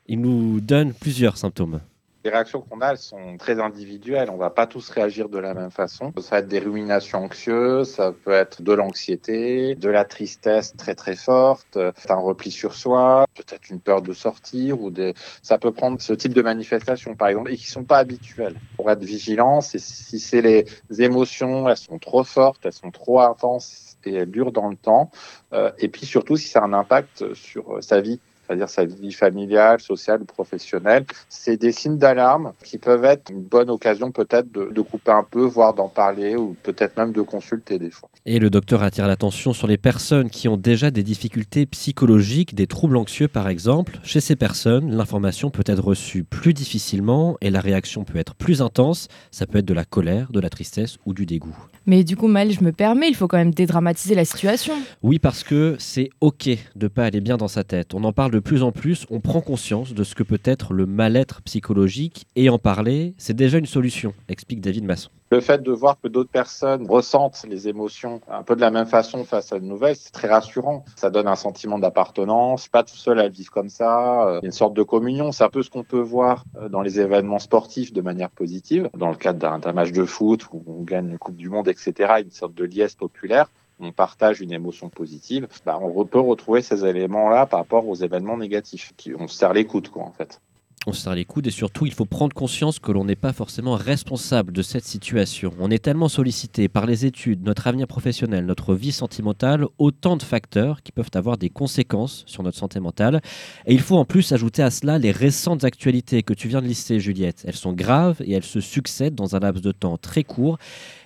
Il nous donne plusieurs symptômes. Les réactions qu'on a, elles sont très individuelles. On va pas tous réagir de la même façon. Ça va être des ruminations anxieuses, ça peut être de l'anxiété, de la tristesse très très forte, un repli sur soi, peut-être une peur de sortir ou des. Ça peut prendre ce type de manifestations, par exemple, et qui sont pas habituelles. Pour être vigilant, si c'est les émotions, elles sont trop fortes, elles sont trop intenses et elles durent dans le temps. Euh, et puis surtout, si ça a un impact sur sa vie c'est-à-dire sa vie familiale, sociale ou professionnelle. C'est des signes d'alarme qui peuvent être une bonne occasion peut-être de, de, couper un peu, voire d'en parler ou peut-être même de consulter des fois. Et le docteur attire l'attention sur les personnes qui ont déjà des difficultés psychologiques, des troubles anxieux par exemple. Chez ces personnes, l'information peut être reçue plus difficilement et la réaction peut être plus intense. Ça peut être de la colère, de la tristesse ou du dégoût. Mais du coup, Mal, je me permets, il faut quand même dédramatiser la situation. Oui, parce que c'est OK de pas aller bien dans sa tête. On en parle de plus en plus, on prend conscience de ce que peut être le mal-être psychologique et en parler, c'est déjà une solution, explique David Masson. Le fait de voir que d'autres personnes ressentent les émotions un peu de la même façon face à une nouvelle, c'est très rassurant. Ça donne un sentiment d'appartenance, pas tout seul à vivre comme ça, une sorte de communion. C'est un peu ce qu'on peut voir dans les événements sportifs de manière positive. Dans le cadre d'un match de foot où on gagne une Coupe du Monde, etc., une sorte de liesse populaire on partage une émotion positive, bah, on peut retrouver ces éléments-là par rapport aux événements négatifs. On se serre les coudes, quoi, en fait on se serre les coudes et surtout il faut prendre conscience que l'on n'est pas forcément responsable de cette situation. On est tellement sollicité par les études, notre avenir professionnel, notre vie sentimentale, autant de facteurs qui peuvent avoir des conséquences sur notre santé mentale. Et il faut en plus ajouter à cela les récentes actualités que tu viens de lister Juliette. Elles sont graves et elles se succèdent dans un laps de temps très court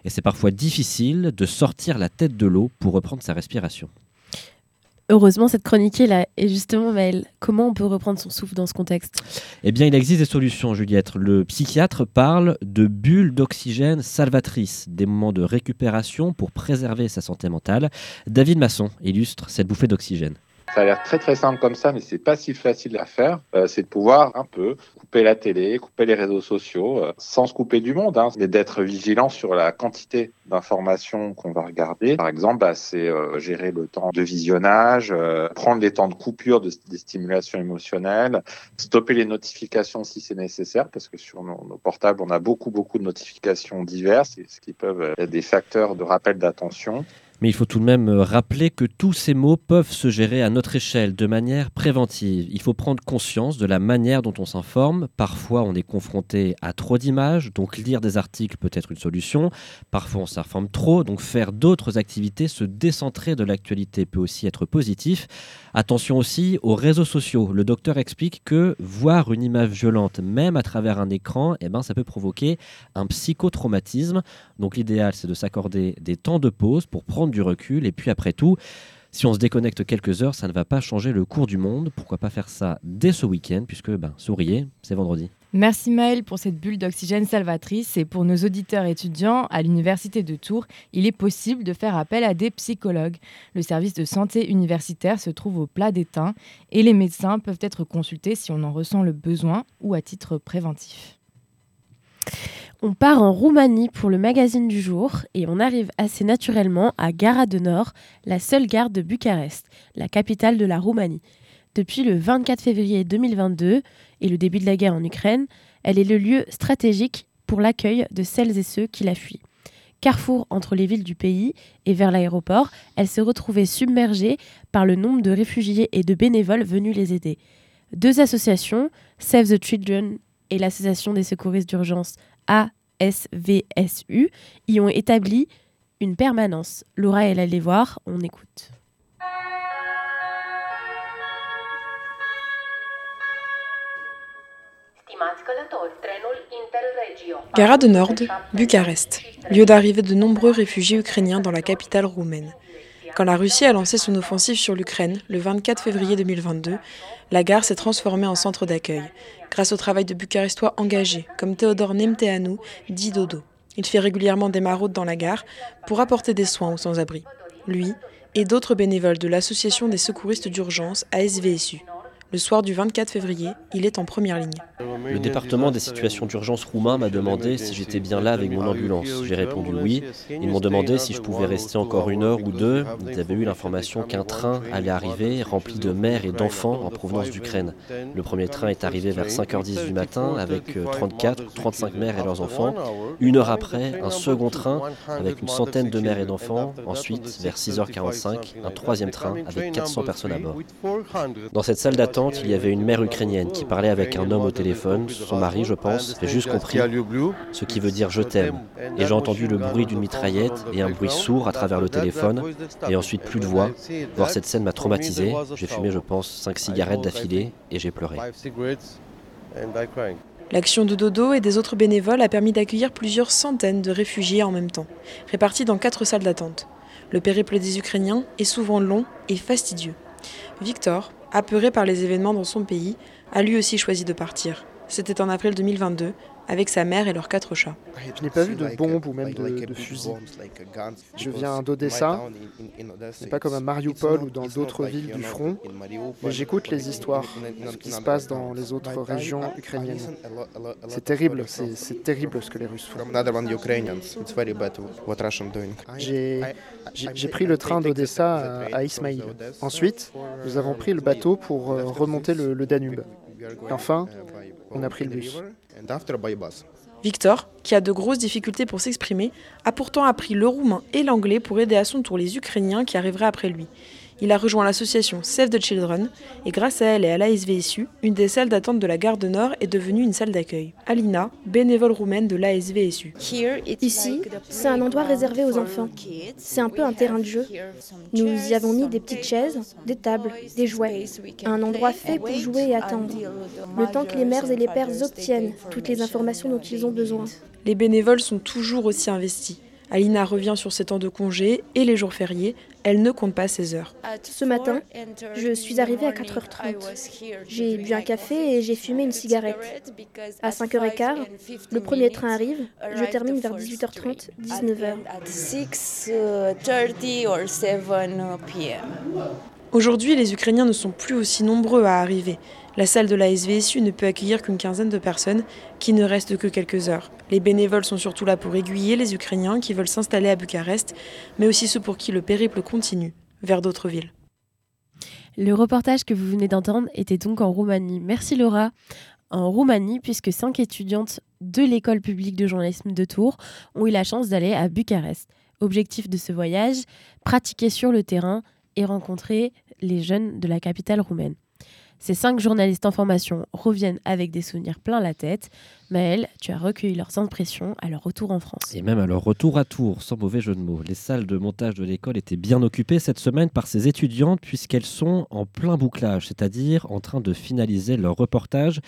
et c'est parfois difficile de sortir la tête de l'eau pour reprendre sa respiration. Heureusement, cette chronique est là. Et justement, Maëlle, comment on peut reprendre son souffle dans ce contexte? Eh bien, il existe des solutions, Juliette. Le psychiatre parle de bulles d'oxygène salvatrices, des moments de récupération pour préserver sa santé mentale. David Masson illustre cette bouffée d'oxygène. Ça a l'air très très simple comme ça, mais c'est pas si facile à faire. Euh, c'est de pouvoir un peu couper la télé, couper les réseaux sociaux, euh, sans se couper du monde, hein, mais d'être vigilant sur la quantité d'informations qu'on va regarder. Par exemple, bah, c'est euh, gérer le temps de visionnage, prendre les temps de coupure de, des stimulations émotionnelles, stopper les notifications si c'est nécessaire, parce que sur nos, nos, portables, on a beaucoup beaucoup de notifications diverses, ce qui peuvent être des facteurs de rappel d'attention. Mais il faut tout de même rappeler que tous ces mots peuvent se gérer à notre échelle de manière préventive. Il faut prendre conscience de la manière dont on s'informe. Parfois, on est confronté à trop d'images, donc lire des articles peut être une solution. Parfois, on s'informe trop, donc faire d'autres activités, se décentrer de l'actualité peut aussi être positif. Attention aussi aux réseaux sociaux. Le docteur explique que voir une image violente, même à travers un écran, eh ben, ça peut provoquer un psychotraumatisme. Donc l'idéal, c'est de s'accorder des temps de pause pour prendre du recul. Et puis après tout, si on se déconnecte quelques heures, ça ne va pas changer le cours du monde. Pourquoi pas faire ça dès ce week-end, puisque ben, souriez, c'est vendredi. Merci Maël pour cette bulle d'oxygène salvatrice. Et pour nos auditeurs étudiants, à l'Université de Tours, il est possible de faire appel à des psychologues. Le service de santé universitaire se trouve au plat d'étain et les médecins peuvent être consultés si on en ressent le besoin ou à titre préventif. On part en Roumanie pour le magazine du jour et on arrive assez naturellement à Gara de Nord, la seule gare de Bucarest, la capitale de la Roumanie. Depuis le 24 février 2022 et le début de la guerre en Ukraine, Elle est le lieu stratégique pour l'accueil de celles et ceux qui la fuient. Carrefour entre les villes du pays et vers l'aéroport, elle se retrouvait submergée par le nombre de réfugiés et de bénévoles venus les aider. Deux associations, Save the Children et l'Association des secouristes d'urgence ASVSU, y ont établi une permanence. Laura, elle allait voir, on écoute. Gara de Nord, Bucarest, lieu d'arrivée de nombreux réfugiés ukrainiens dans la capitale roumaine. Quand la Russie a lancé son offensive sur l'Ukraine le 24 février 2022, la gare s'est transformée en centre d'accueil, grâce au travail de Bucarestois engagés, comme Théodore Nemteanu, dit Dodo. Il fait régulièrement des maraudes dans la gare pour apporter des soins aux sans-abri. Lui et d'autres bénévoles de l'Association des secouristes d'urgence ASVSU. Le soir du 24 février, il est en première ligne. Le département des situations d'urgence roumain m'a demandé si j'étais bien là avec mon ambulance. J'ai répondu oui. Ils m'ont demandé si je pouvais rester encore une heure ou deux. Ils avaient eu l'information qu'un train allait arriver rempli de mères et d'enfants en provenance d'Ukraine. Le premier train est arrivé vers 5h10 du matin avec 34 ou 35 mères et leurs enfants. Une heure après, un second train avec une centaine de mères et d'enfants. Ensuite, vers 6h45, un troisième train avec 400 personnes à bord. Dans cette salle d'attente, il y avait une mère ukrainienne qui parlait avec un homme au téléphone. Son mari, je pense, fait juste compris ce qui veut dire je t'aime. Et j'ai entendu le bruit d'une mitraillette et un bruit sourd à travers le téléphone. Et ensuite plus de voix. Voir cette scène m'a traumatisé. J'ai fumé, je pense, 5 cigarettes d'affilée et j'ai pleuré. L'action de Dodo et des autres bénévoles a permis d'accueillir plusieurs centaines de réfugiés en même temps, répartis dans quatre salles d'attente. Le périple des Ukrainiens est souvent long et fastidieux. Victor, apeuré par les événements dans son pays, a lui aussi choisi de partir. C'était en avril 2022, avec sa mère et leurs quatre chats. Je n'ai pas vu de bombes ou même de, de fusils. Je viens d'Odessa, c'est pas comme à Mariupol ou dans d'autres villes du front, mais j'écoute les histoires, ce qui se passe dans les autres régions ukrainiennes. C'est terrible, c'est terrible ce que les Russes font. J'ai pris le train d'Odessa à, à Ismail. Ensuite, nous avons pris le bateau pour remonter le, le Danube. Enfin, on a pris le bus. Victor, qui a de grosses difficultés pour s'exprimer, a pourtant appris le roumain et l'anglais pour aider à son tour les Ukrainiens qui arriveraient après lui. Il a rejoint l'association Save the Children et grâce à elle et à l'ASVSU, une des salles d'attente de la gare de Nord est devenue une salle d'accueil. Alina, bénévole roumaine de l'ASVSU. Ici, c'est un endroit réservé aux enfants. C'est un peu un terrain de jeu. Nous y avons mis des petites chaises, des tables, des jouets. Un endroit fait pour jouer et attendre. Le temps que les mères et les pères obtiennent toutes les informations dont ils ont besoin. Les bénévoles sont toujours aussi investis. Alina revient sur ses temps de congé et les jours fériés, elle ne compte pas ses heures. Ce matin, je suis arrivée à 4h30. J'ai bu un café et j'ai fumé une cigarette. À 5h15, le premier train arrive. Je termine vers 18h30, 19h. Aujourd'hui, les Ukrainiens ne sont plus aussi nombreux à arriver. La salle de la SVSU ne peut accueillir qu'une quinzaine de personnes, qui ne restent que quelques heures. Les bénévoles sont surtout là pour aiguiller les Ukrainiens qui veulent s'installer à Bucarest, mais aussi ceux pour qui le périple continue, vers d'autres villes. Le reportage que vous venez d'entendre était donc en Roumanie. Merci Laura. En Roumanie, puisque cinq étudiantes de l'école publique de journalisme de Tours ont eu la chance d'aller à Bucarest. Objectif de ce voyage, pratiquer sur le terrain et rencontrer les jeunes de la capitale roumaine. Ces cinq journalistes en formation reviennent avec des souvenirs plein la tête. Maëlle, tu as recueilli leurs impressions à leur retour en France. Et même à leur retour à Tours, sans mauvais jeu de mots. Les salles de montage de l'école étaient bien occupées cette semaine par ces étudiantes puisqu'elles sont en plein bouclage, c'est-à-dire en train de finaliser leur reportage.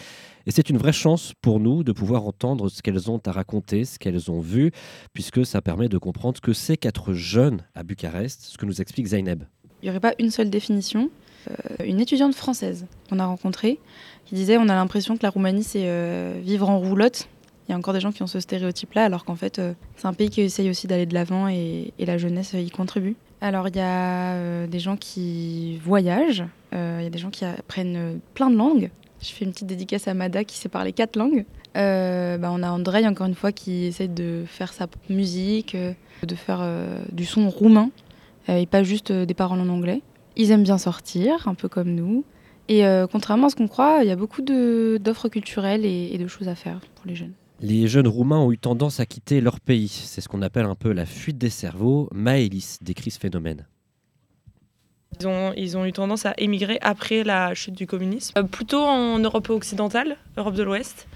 Et c'est une vraie chance pour nous de pouvoir entendre ce qu'elles ont à raconter, ce qu'elles ont vu, puisque ça permet de comprendre ce que c'est qu'être jeune à Bucarest, ce que nous explique Zaineb. Il n'y aurait pas une seule définition? Euh, une étudiante française qu'on a rencontrée qui disait on a l'impression que la Roumanie c'est euh, vivre en roulotte. Il y a encore des gens qui ont ce stéréotype-là, alors qu'en fait euh, c'est un pays qui essaye aussi d'aller de l'avant et, la jeunesse y contribue. Alors il y a des gens qui voyagent, il y a des gens qui apprennent plein de langues. Je fais une petite dédicace à Mada qui sait parler quatre langues. Bah, on a Andrei encore une fois qui essaie de faire sa musique, de faire du son roumain et pas juste des paroles en anglais. Ils aiment bien sortir, un peu comme nous. Et contrairement à ce qu'on croit, il y a beaucoup d'offres culturelles et, et de choses à faire pour les jeunes. Les jeunes Roumains ont eu tendance à quitter leur pays. C'est ce qu'on appelle un peu la fuite des cerveaux. Maëlys décrit ce phénomène. Ils ont, ils ont, eu tendance à émigrer après la chute du communisme, euh, plutôt en Europe occidentale, Europe de l'Ouest,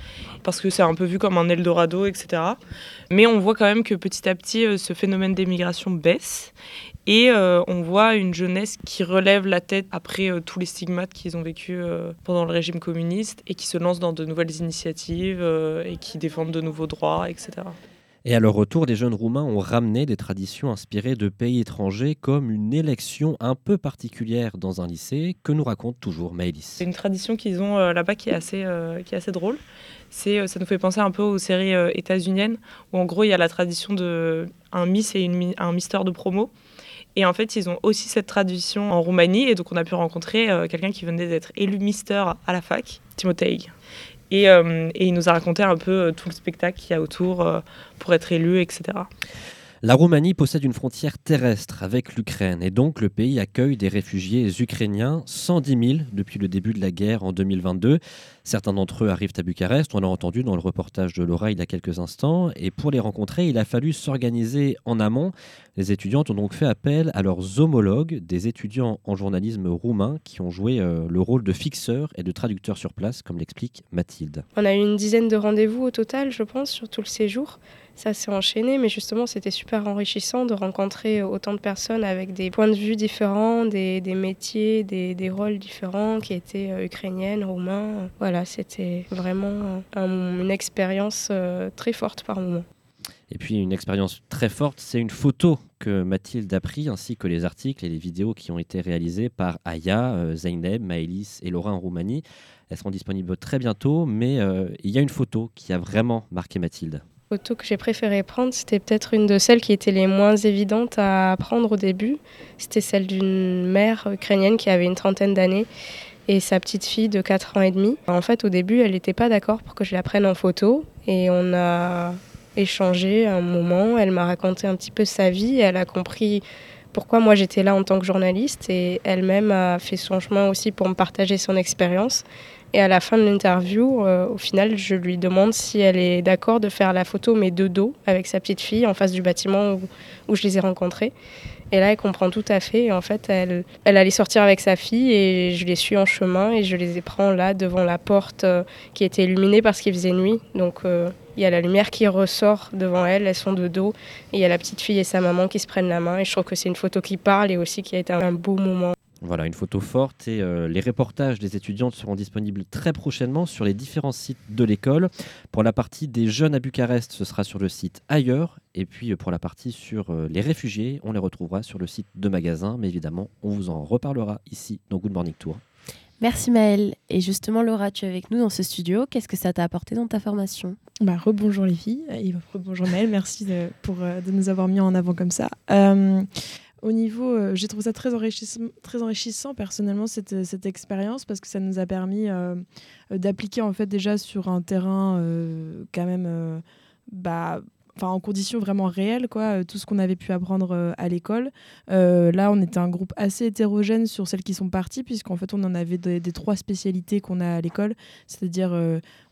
parce que c'est un peu vu comme un Eldorado, etc. Mais on voit quand même que petit à petit, euh, ce phénomène d'émigration baisse. Et euh, on voit une jeunesse qui relève la tête après tous les stigmates qu'ils ont vécu pendant le régime communiste et qui se lance dans de nouvelles initiatives et qui défendent de nouveaux droits, etc. Et à leur retour, les jeunes Roumains ont ramené des traditions inspirées de pays étrangers, comme une élection un peu particulière dans un lycée, que nous raconte toujours Maëlys. C'est une tradition qu'ils ont euh, là-bas qui, est assez, euh, qui est assez drôle. C'est, euh, ça nous fait penser un peu aux séries états-uniennes, où en gros il y a la tradition de un Miss et une, un Mister de promo. Et en fait, ils ont aussi cette tradition en Roumanie. Et donc, on a pu rencontrer quelqu'un qui venait d'être élu Mister à la fac, Timotei. Euh, et, il nous a raconté un peu euh, tout le spectacle qu'il y a autour euh, pour être élu, etc. La Roumanie possède une frontière terrestre avec l'Ukraine et donc le pays accueille des réfugiés ukrainiens, 110 000 depuis le début de la guerre en 2022. Certains d'entre eux arrivent à Bucarest, on l'a entendu dans le reportage de Laura il y a quelques instants, et pour les rencontrer, il a fallu s'organiser en amont. Les étudiantes ont donc fait appel à leurs homologues, des étudiants en journalisme roumain qui ont joué euh, le rôle de fixeurs et de traducteurs sur place, comme l'explique Mathilde. On a eu une dizaine de rendez-vous au total, je pense, sur tout le séjour. Ça s'est enchaîné, mais justement, c'était super enrichissant de rencontrer autant de personnes avec des points de vue différents, des, métiers, des, rôles différents qui étaient euh, ukrainiennes, roumains. Voilà, c'était vraiment une expérience euh, très forte par moment. Et puis une expérience très forte, c'est une photo que Mathilde a pris, ainsi que les articles et les vidéos qui ont été réalisés par Aya, euh, Zeynep, Maëlys et Laura en Roumanie. Elles seront disponibles très bientôt, mais il y a une photo qui a vraiment marqué Mathilde photo que j'ai préféré prendre, c'était peut-être une de celles qui étaient les moins évidentes à prendre au début. C'était celle d'une mère ukrainienne qui avait une trentaine d'années et sa petite fille de 4 ans et demi. En fait, au début, elle n'était pas d'accord pour que je la prenne en photo et on a échangé un moment. Elle m'a raconté un petit peu sa vie. Elle a compris pourquoi moi j'étais là en tant que journaliste et elle-même a fait son chemin aussi pour me partager son expérience. Et à la fin de l'interview, euh, au final, je lui demande si elle est d'accord de faire la photo, mais de dos, avec sa petite fille, en face du bâtiment où, je les ai rencontrés. Et là, elle comprend tout à fait. en fait, elle, elle allait sortir avec sa fille et je les suis en chemin et je les prends là devant la porte euh, qui était illuminée parce qu'il faisait nuit. Donc, euh, il y a la lumière qui ressort devant elles, elles sont de dos. Et il y a la petite fille et sa maman qui se prennent la main. Et je trouve que c'est une photo qui parle et aussi qui a été un beau moment. Voilà, une photo forte et euh, les reportages des étudiantes seront disponibles très prochainement sur les différents sites de l'école. Pour la partie des jeunes à Bucarest, ce sera sur le site ailleurs. Et puis euh, pour la partie sur euh, les réfugiés, on les retrouvera sur le site de magasin. Mais évidemment, on vous en reparlera ici dans Good Morning Tour. Merci Maëlle. Et justement, Laura, tu es avec nous dans ce studio. Qu'est-ce que ça t'a apporté dans ta formation? Bah, Rebonjour les filles. rebonjour Maëlle. Merci de, pour, de nous avoir mis en avant comme ça. Au niveau, euh, j'ai trouvé ça très enrichissant, très enrichissant personnellement cette, cette expérience parce que ça nous a permis euh, euh, d'appliquer en fait déjà sur un terrain quand même, bah, en conditions vraiment réelles quoi, tout ce qu'on avait pu apprendre à l'école. là, on était un groupe assez hétérogène sur celles qui sont parties puisqu'en fait on en avait des, des trois spécialités qu'on a à l'école, c'est-à-dire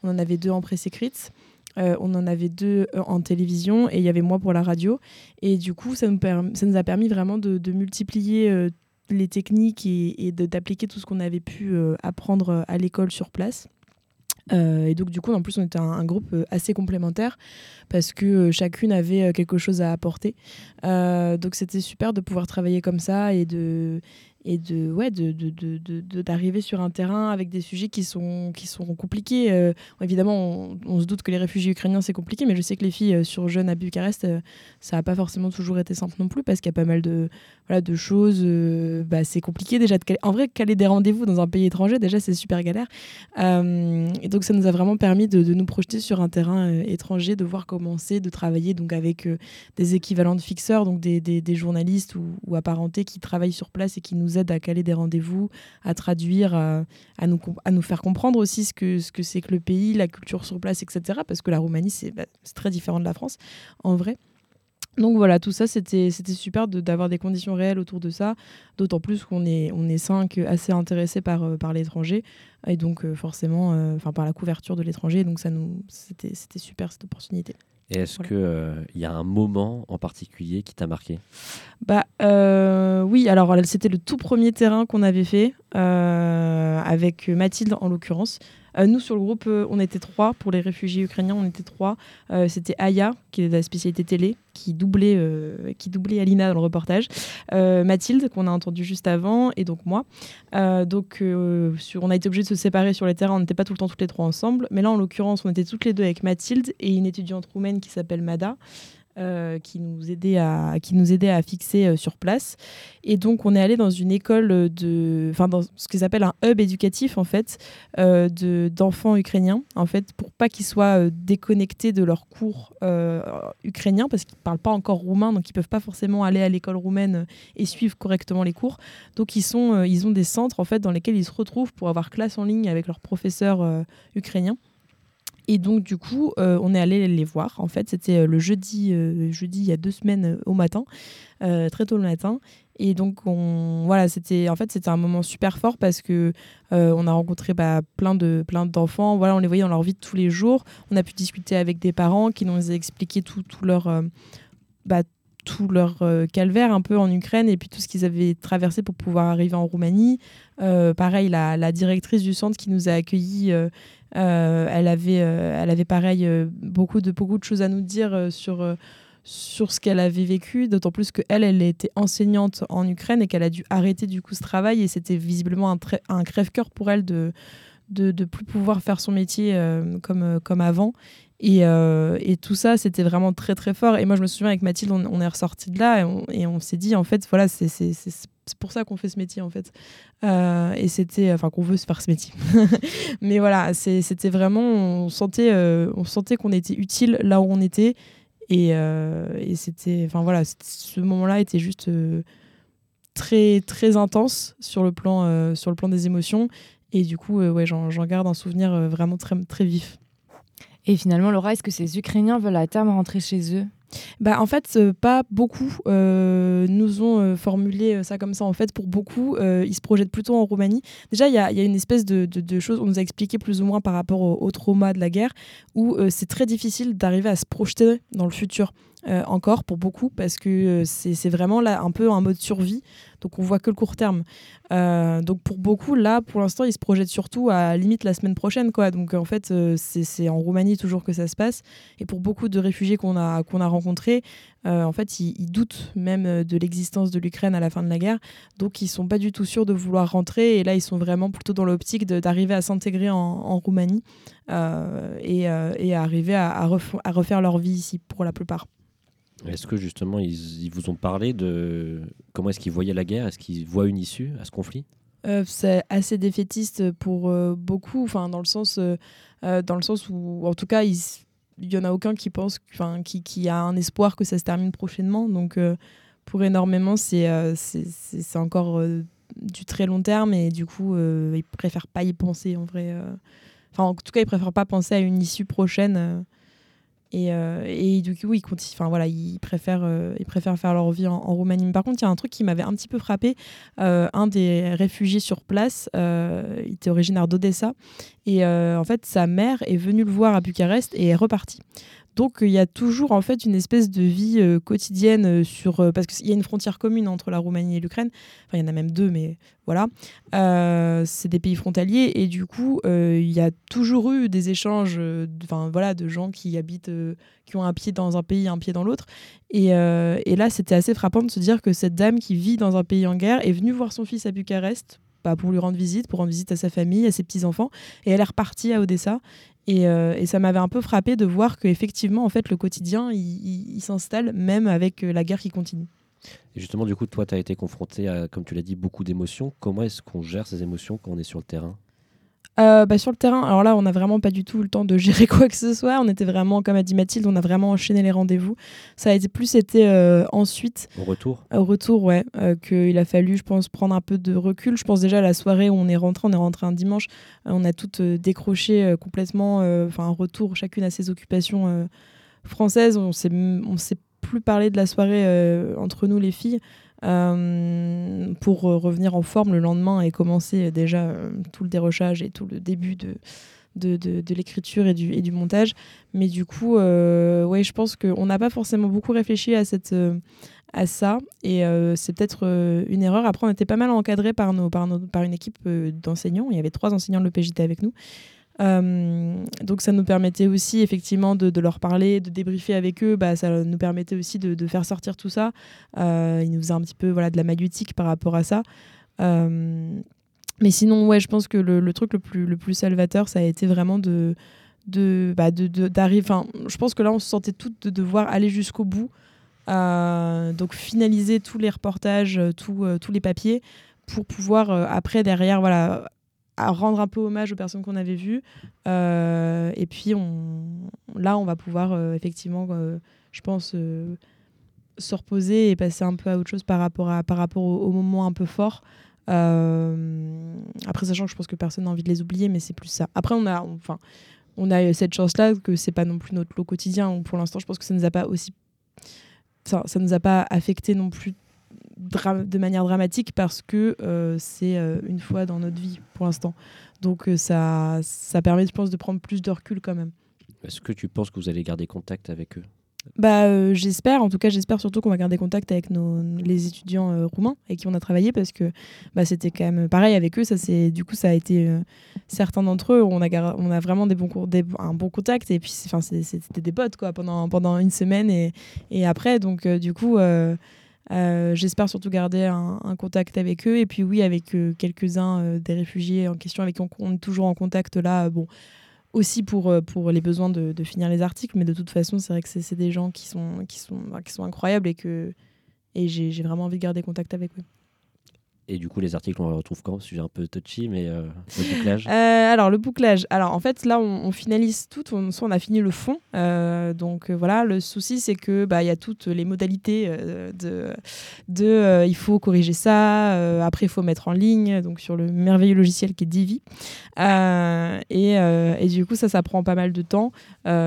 on en avait deux en presse écrite. Euh, on en avait deux euh, en télévision et il y avait moi pour la radio. Et du coup, ça nous, a permis vraiment de, multiplier euh, les techniques et, d'appliquer tout ce qu'on avait pu apprendre à l'école sur place. et donc du coup, en plus, on était un, groupe assez complémentaire parce que chacune avait quelque chose à apporter. donc c'était super de pouvoir travailler comme ça et de, et de ouais de, d'arriver sur un terrain avec des sujets qui sont qui sont compliqués. Euh, évidemment on, se doute que les réfugiés ukrainiens c'est compliqué mais je sais que les filles euh, sur jeunes à Bucarest euh, ça n'a pas forcément toujours été simple non plus parce qu'il y a pas mal de voilà de choses bah, c'est compliqué déjà de en vrai caler des rendez-vous dans un pays étranger déjà c'est super galère. Et donc ça nous a vraiment permis de, nous projeter sur un terrain étranger de voir comment c'est de travailler donc avec des équivalents de fixeurs donc des, des, journalistes ou, ou apparentés qui travaillent sur place et qui nous aide à caler des rendez-vous, à traduire, à, nous, à nous faire comprendre aussi ce que ce que c'est que le pays, la culture sur place, etc. Parce que la Roumanie, c'est bah, très différent de la France, en vrai. Donc voilà, tout ça, c'était super d'avoir des conditions réelles autour de ça, d'autant plus qu'on est, on est cinq assez intéressés par, euh, par l'étranger, et donc euh, forcément, euh, enfin par la couverture de l'étranger, donc ça nous, c'était super cette opportunité. Et est-ce qu'il il y a un moment en particulier qui t'a marqué? Bah oui, alors c'était le tout premier terrain qu'on avait fait, avec Mathilde en l'occurrence. Euh, nous, sur le groupe, euh, on était trois. Pour les réfugiés ukrainiens, on était trois. Euh, c'était Aya, qui est de la spécialité télé, qui doublait, qui doublait Alina dans le reportage. Mathilde, qu'on a entendu juste avant, et donc moi. donc, sur, on a été obligés de se séparer sur les terrains. On n'était pas tout le temps toutes les trois ensemble. Mais là, en l'occurrence, on était toutes les deux avec Mathilde et une étudiante roumaine qui s'appelle Mada. Euh, qui, nous aidait à, qui nous aidait à fixer euh, sur place. Et donc, on est allé dans une école de. Enfin, dans ce qu'ils appellent un hub éducatif, en fait, euh, d'enfants ukrainiens, en fait, pour pas qu'ils soient déconnectés de leurs cours ukrainiens, parce qu'ils ne parlent pas encore roumain, donc ils peuvent pas forcément aller à l'école roumaine et suivre correctement les cours. Donc, ils, sont, ils ont des centres, en fait, dans lesquels ils se retrouvent pour avoir classe en ligne avec leurs professeurs ukrainiens. Et donc, du coup, euh, on est allé les voir. En fait, c'était euh, le jeudi, euh, jeudi, il y a deux semaines au matin, très tôt le matin. Et donc, on, voilà, c'était en fait, c'était un moment super fort parce que on a rencontré bah, plein de plein d'enfants. Voilà, on les voyait dans leur vie de tous les jours. On a pu discuter avec des parents qui nous ont expliqué tout, tout leur bah, tout leur calvaire un peu en Ukraine et puis tout ce qu'ils avaient traversé pour pouvoir arriver en Roumanie. pareil, la, directrice du centre qui nous a accueillis euh, elle, avait, euh, elle avait pareil euh, beaucoup, de, beaucoup de choses à nous dire sur sur ce qu'elle avait vécu, d'autant plus qu'elle, elle était enseignante en Ukraine et qu'elle a dû arrêter du coup ce travail et c'était visiblement un, un crève-cœur pour elle de de ne plus pouvoir faire son métier comme, comme avant. Et, et tout ça, c'était vraiment très très fort. Et moi, je me souviens avec Mathilde, on, est ressorti de là et on, s'est dit, en fait, voilà, c'est pour ça qu'on fait ce métier en fait. Euh, et c'était, enfin qu'on veut se faire ce métier. [laughs] Mais voilà, c'était vraiment, on sentait, euh, on sentait qu'on était utile là où on était. Et, euh, et c'était, enfin voilà, ce moment-là était juste très très intense sur le plan, sur le plan des émotions. Et du coup, ouais, j'en garde un souvenir vraiment très très vif. Et finalement, Laura, est-ce que ces Ukrainiens veulent à terme rentrer chez eux? Bah, en fait, euh, pas beaucoup euh, nous ont euh, formulé ça comme ça. En fait, pour beaucoup, ils se projettent plutôt en Roumanie. Déjà, il y, a, une espèce de, de, chose, on nous a expliqué plus ou moins par rapport au, trauma de la guerre, où c'est très difficile d'arriver à se projeter dans le futur. encore pour beaucoup parce que c'est vraiment là un peu un mode survie donc on voit que le court terme. Euh, donc pour beaucoup, là, pour l'instant, ils se projettent surtout à limite la semaine prochaine. Quoi. Donc en fait, euh, c'est en Roumanie toujours que ça se passe. Et pour beaucoup de réfugiés qu'on a, a rencontrés, euh, en fait, ils, doutent même de l'existence de l'Ukraine à la fin de la guerre. Donc ils sont pas du tout sûrs de vouloir rentrer. Et là, ils sont vraiment plutôt dans l'optique d'arriver à s'intégrer en, Roumanie et, et, à arriver à refaire leur vie ici pour la plupart. Est-ce que justement ils, vous ont parlé de comment est-ce qu'ils voyaient la guerre? Est-ce qu'ils voient une issue à ce conflit? Euh, C'est assez défaitiste pour euh, beaucoup, enfin dans le sens, euh, dans le sens où en tout cas il y en a aucun qui pense, enfin qui, a un espoir que ça se termine prochainement. Donc pour énormément c'est c'est encore du très long terme et du coup ils préfèrent pas y penser en vrai. Enfin en tout cas ils préfèrent pas penser à une issue prochaine. Et, euh, du coup, euh, ils préfèrent faire leur vie en, Roumanie. Par contre, il y a un truc qui m'avait un petit peu frappé. Euh, un des réfugiés sur place, il était originaire d'Odessa. Et en fait, sa mère est venue le voir à Bucarest et est repartie. Donc il y a toujours en fait une espèce de vie euh, quotidienne euh, sur euh, parce qu'il y a une frontière commune entre la Roumanie et l'Ukraine. Enfin il y en a même deux, mais voilà. c'est des pays frontaliers et du coup il y a toujours eu des échanges, enfin voilà, de gens qui habitent, qui ont un pied dans un pays, un pied dans l'autre. Et, et là c'était assez frappant de se dire que cette dame qui vit dans un pays en guerre est venue voir son fils à Bucarest bah, pour lui rendre visite, pour rendre visite à sa famille, à ses petits-enfants. Et elle est repartie à Odessa. Euh, et, ça m'avait un peu frappé de voir qu'effectivement, en fait, le quotidien, il, s'installe même avec euh, la guerre qui continue. Et justement, du coup, toi, tu as été confronté à, comme tu l'as dit, beaucoup d'émotions. Comment est-ce qu'on gère ces émotions quand on est sur le terrain? Euh, bah, sur le terrain, alors là, on n'a vraiment pas du tout le temps de [laughs] gérer quoi que ce soit. On était vraiment, comme a dit Mathilde, on a vraiment enchaîné les rendez-vous. Ça a été plus été euh, ensuite. Au retour Au retour, ouais. Euh, qu'il a fallu, je pense, prendre un peu de recul. Je pense déjà à la soirée où on est rentré, on est rentré un dimanche. on a toutes décroché complètement, enfin, un retour chacune à ses occupations françaises. On s'est plus parlé de la soirée entre nous les filles. Pour revenir en forme le lendemain et commencer déjà tout le dérochage et tout le début de, de, de, l'écriture et du, du montage. Mais du coup, ouais, je pense qu'on n'a pas forcément beaucoup réfléchi à cette à ça. Et euh, c'est peut-être euh, une erreur. Après, on était pas mal encadré par, nos, par, nos, par une équipe euh, d'enseignants. Il y avait trois enseignants de l'EPJT avec nous. Donc ça nous permettait aussi effectivement de, leur parler, de débriefer avec eux. Bah, ça nous permettait aussi de, faire sortir tout ça. ils nous faisaient un petit peu voilà, de la maïeutique par rapport à ça. mais sinon, ouais, je pense que le, truc le plus, le plus salvateur, ça a été vraiment de de bah d'arriver enfin je pense que là on se sentait toutes de devoir aller jusqu'au bout euh, donc finaliser tous les reportages, euh, euh, tous les papiers pour pouvoir après derrière voilà à rendre un peu hommage aux personnes qu'on avait vues. et puis on, là, on va pouvoir effectivement, je pense, se reposer et passer un peu à autre chose par rapport, à, par rapport au, moment un peu fort. après, sachant que je pense que personne n'a envie de les oublier, mais c'est plus ça. Après, on a, enfin, on a cette chance-là que c'est pas non plus notre lot quotidien. Pour l'instant, je pense que ça nous a pas aussi ça ne nous a pas affecté non plus de manière dramatique parce que euh, c'est euh, une fois dans notre vie pour l'instant. Donc euh, ça, ça permet, je pense, de prendre plus de recul quand même. Est-ce que tu penses que vous allez garder contact avec eux? Bah, euh, j'espère, en tout cas, j'espère surtout qu'on va garder contact avec nos, les étudiants euh, roumains avec qui on a travaillé parce que bah, c'était quand même pareil avec eux. Ça, c'est, du coup, ça a été euh, certains d'entre eux, on a, on a vraiment des bons, des, un bon contact et puis c'était des potes quoi, pendant, pendant une semaine et, et après. Donc, du coup, j'espère surtout garder un, contact avec eux et puis, oui, avec quelques-uns des réfugiés en question avec qui on, est toujours en contact là. bon aussi pour, euh, pour les besoins de, de, finir les articles, mais de toute façon, c'est vrai que c'est des gens qui sont, qui, sont, qui sont incroyables et que et j'ai vraiment envie de garder contact avec eux. Et du coup, les articles, on les retrouve quand? Sujet un peu touchy, mais euh, le bouclage euh, Alors, le bouclage. Alors, en fait, là, on, finalise tout. On, on a fini le fond. Euh, donc, voilà, le souci, c'est que bah, y a toutes les modalités de. de il faut corriger ça. après, il faut mettre en ligne, donc sur le merveilleux logiciel qui est Divi. Et, et, du coup, ça, ça prend pas mal de temps.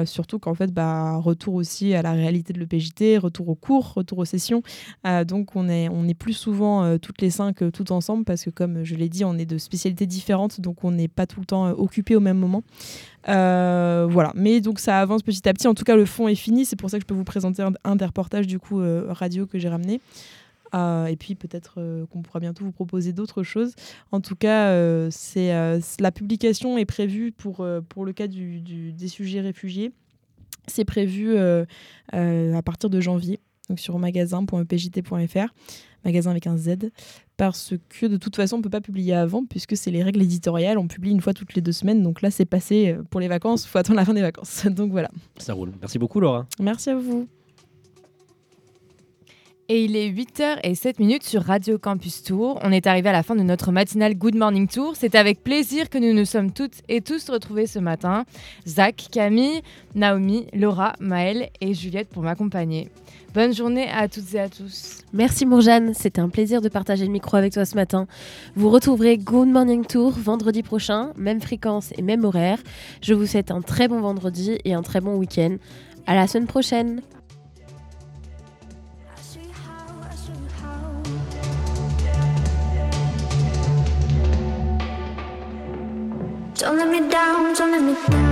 surtout qu'en fait, bah, retour aussi à la réalité de l'EPJT, retour aux cours, retour aux sessions. donc, on est, on est plus souvent toutes les cinq tout ensemble parce que comme je l'ai dit, on est de spécialités différentes, donc on n'est pas tout le temps euh, occupé au même moment. Euh, voilà, mais donc ça avance petit à petit. En tout cas, le fond est fini. C'est pour ça que je peux vous présenter un, des reportages du coup euh, radio que j'ai ramené. et puis peut-être qu'on pourra bientôt vous proposer d'autres choses. En tout cas, c'est la publication est prévue pour, pour le cas des sujets réfugiés. C'est prévu à partir de janvier, donc sur magasin.epjt.fr magasin avec un Z, parce que de toute façon, on ne peut pas publier avant, puisque c'est les règles éditoriales, on publie une fois toutes les deux semaines, donc là c'est passé euh, pour les vacances, il faut attendre la fin des vacances. [laughs] donc voilà. Ça roule. Merci beaucoup Laura. Merci à vous. Et il est 8h07 sur Radio Campus Tour. On est arrivé à la fin de notre matinale Good Morning Tour. C'est avec plaisir que nous nous sommes toutes et tous retrouvés ce matin. Zach, Camille, Naomi, Laura, Maëlle et Juliette pour m'accompagner. Bonne journée à toutes et à tous. Merci Mourjane, c'était un plaisir de partager le micro avec toi ce matin. Vous retrouverez Good Morning Tour vendredi prochain, même fréquence et même horaire. Je vous souhaite un très bon vendredi et un très bon week-end. À la semaine prochaine. Let me down, don't let me down.